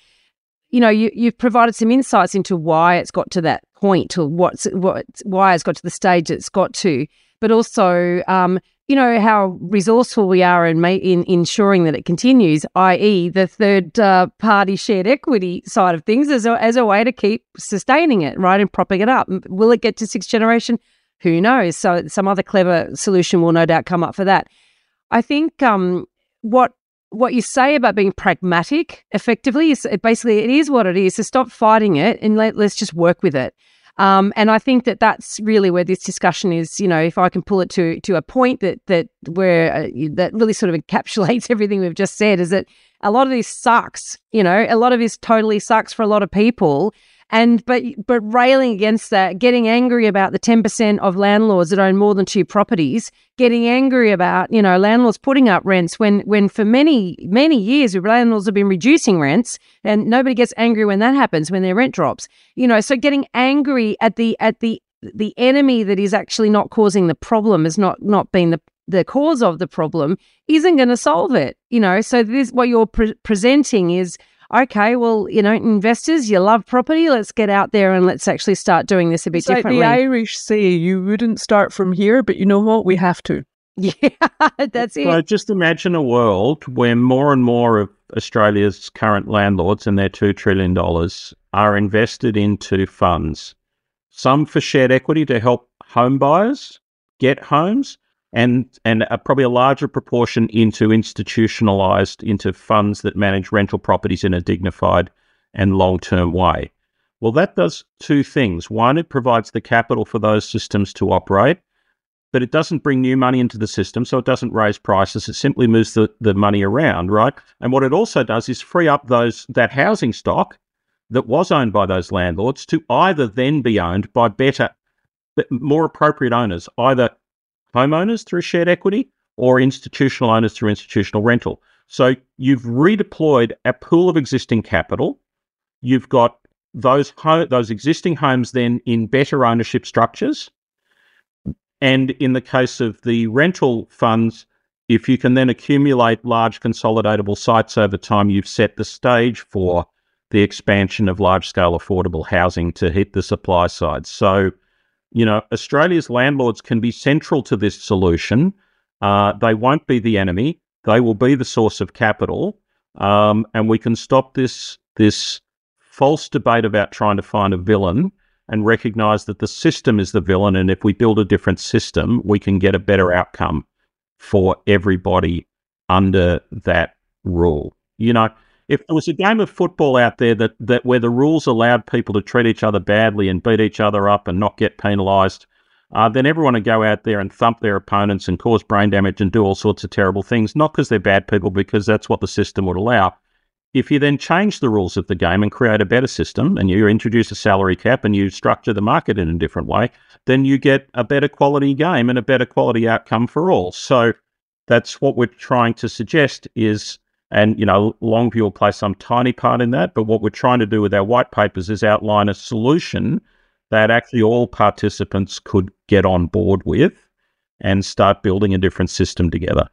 you know, you, you've provided some insights into why it's got to that point, or what's what why it's got to the stage it's got to, but also, um, you know, how resourceful we are in, ma- in ensuring that it continues, i.e., the third uh, party shared equity side of things as a, as a way to keep sustaining it, right, and propping it up. Will it get to sixth generation? Who knows? So, some other clever solution will no doubt come up for that. I think um, what what you say about being pragmatic effectively is basically it is what it is. So stop fighting it and let, let's just work with it. Um, and I think that that's really where this discussion is. You know, if I can pull it to to a point that that where uh, that really sort of encapsulates everything we've just said, is that a lot of this sucks. You know, a lot of this totally sucks for a lot of people. And but but railing against that, getting angry about the ten percent of landlords that own more than two properties, getting angry about you know landlords putting up rents when when for many many years landlords have been reducing rents, and nobody gets angry when that happens when their rent drops. You know, so getting angry at the at the the enemy that is actually not causing the problem is not not being the the cause of the problem isn't going to solve it you know so this what you're pre- presenting is okay well you know investors you love property let's get out there and let's actually start doing this a bit it's differently like the irish say you wouldn't start from here but you know what? We have to. Yeah that's it. so just imagine a world where more and more of australia's current landlords and their $2 trillion are invested into funds. Some for shared equity to help home buyers get homes, and and a, probably a larger proportion into institutionalized into funds that manage rental properties in a dignified and long term way. Well, that does two things. One, it provides the capital for those systems to operate, but it doesn't bring new money into the system, so it doesn't raise prices. It simply moves the, the money around, right? And what it also does is free up those that housing stock that was owned by those landlords to either then be owned by better, more appropriate owners, either homeowners through shared equity or institutional owners through institutional rental. So you've redeployed a pool of existing capital. You've got those ho- those existing homes then in better ownership structures. And in the case of the rental funds, if you can then accumulate large consolidatable sites over time, you've set the stage for the expansion of large scale affordable housing to hit the supply side. So, you know, Australia's landlords can be central to this solution. Uh, they won't be the enemy. They will be the source of capital, um, and we can stop this this false debate about trying to find a villain and recognize that the system is the villain. And if we build a different system, we can get a better outcome for everybody under that rule. You know, if there was a game of football out there that, that where the rules allowed people to treat each other badly and beat each other up and not get penalised, uh, then everyone would go out there and thump their opponents and cause brain damage and do all sorts of terrible things, not because they're bad people, because that's what the system would allow. If you then change the rules of the game and create a better system and you introduce a salary cap and you structure the market in a different way, then you get a better quality game and a better quality outcome for all. So that's what we're trying to suggest is and, you know, Longview will play some tiny part in that. But what we're trying to do with our white papers is outline a solution that actually all participants could get on board with and start building a different system together.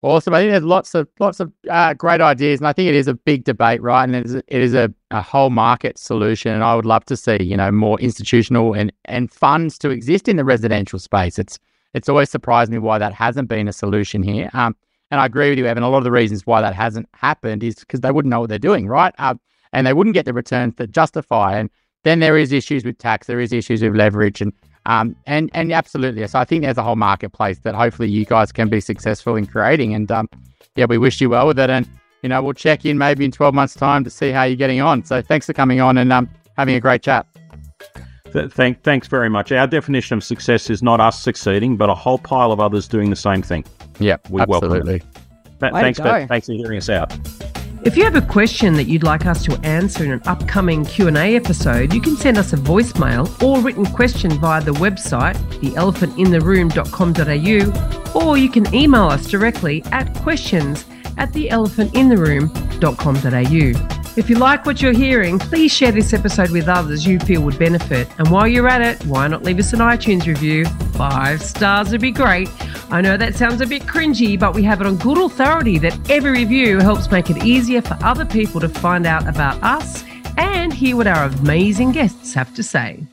Awesome. I think there's lots of lots of uh, great ideas, and I think it is a big debate, right? And it is, it is a, a whole market solution. And I would love to see, you know, more institutional and and funds to exist in the residential space. It's it's always surprised me why that hasn't been a solution here. Um, and I agree with you, Evan. A lot of the reasons why that hasn't happened is because they wouldn't know what they're doing, right? Uh, and they wouldn't get the returns that justify. And then there is issues with tax, there is issues with leverage, and um, and and absolutely. So I think there's a whole marketplace that hopefully you guys can be successful in creating. And um, yeah, we wish you well with it. And you know, we'll check in maybe in 12 months' time to see how you're getting on. So thanks for coming on and um, having a great chat. Thank, thanks very much. Our definition of success is not us succeeding, but a whole pile of others doing the same thing. Yeah, we absolutely. Th- thanks, for, thanks for hearing us out. If you have a question that you'd like us to answer in an upcoming Q&A episode, you can send us a voicemail or written question via the website, theelephantintheroom.com.au, or you can email us directly at questions at theelephantintheroom.com.au. If you like what you're hearing, please share this episode with others you feel would benefit. And while you're at it, why not leave us an iTunes review? Five stars would be great. I know that sounds a bit cringy, but we have it on good authority that every review helps make it easier for other people to find out about us and hear what our amazing guests have to say.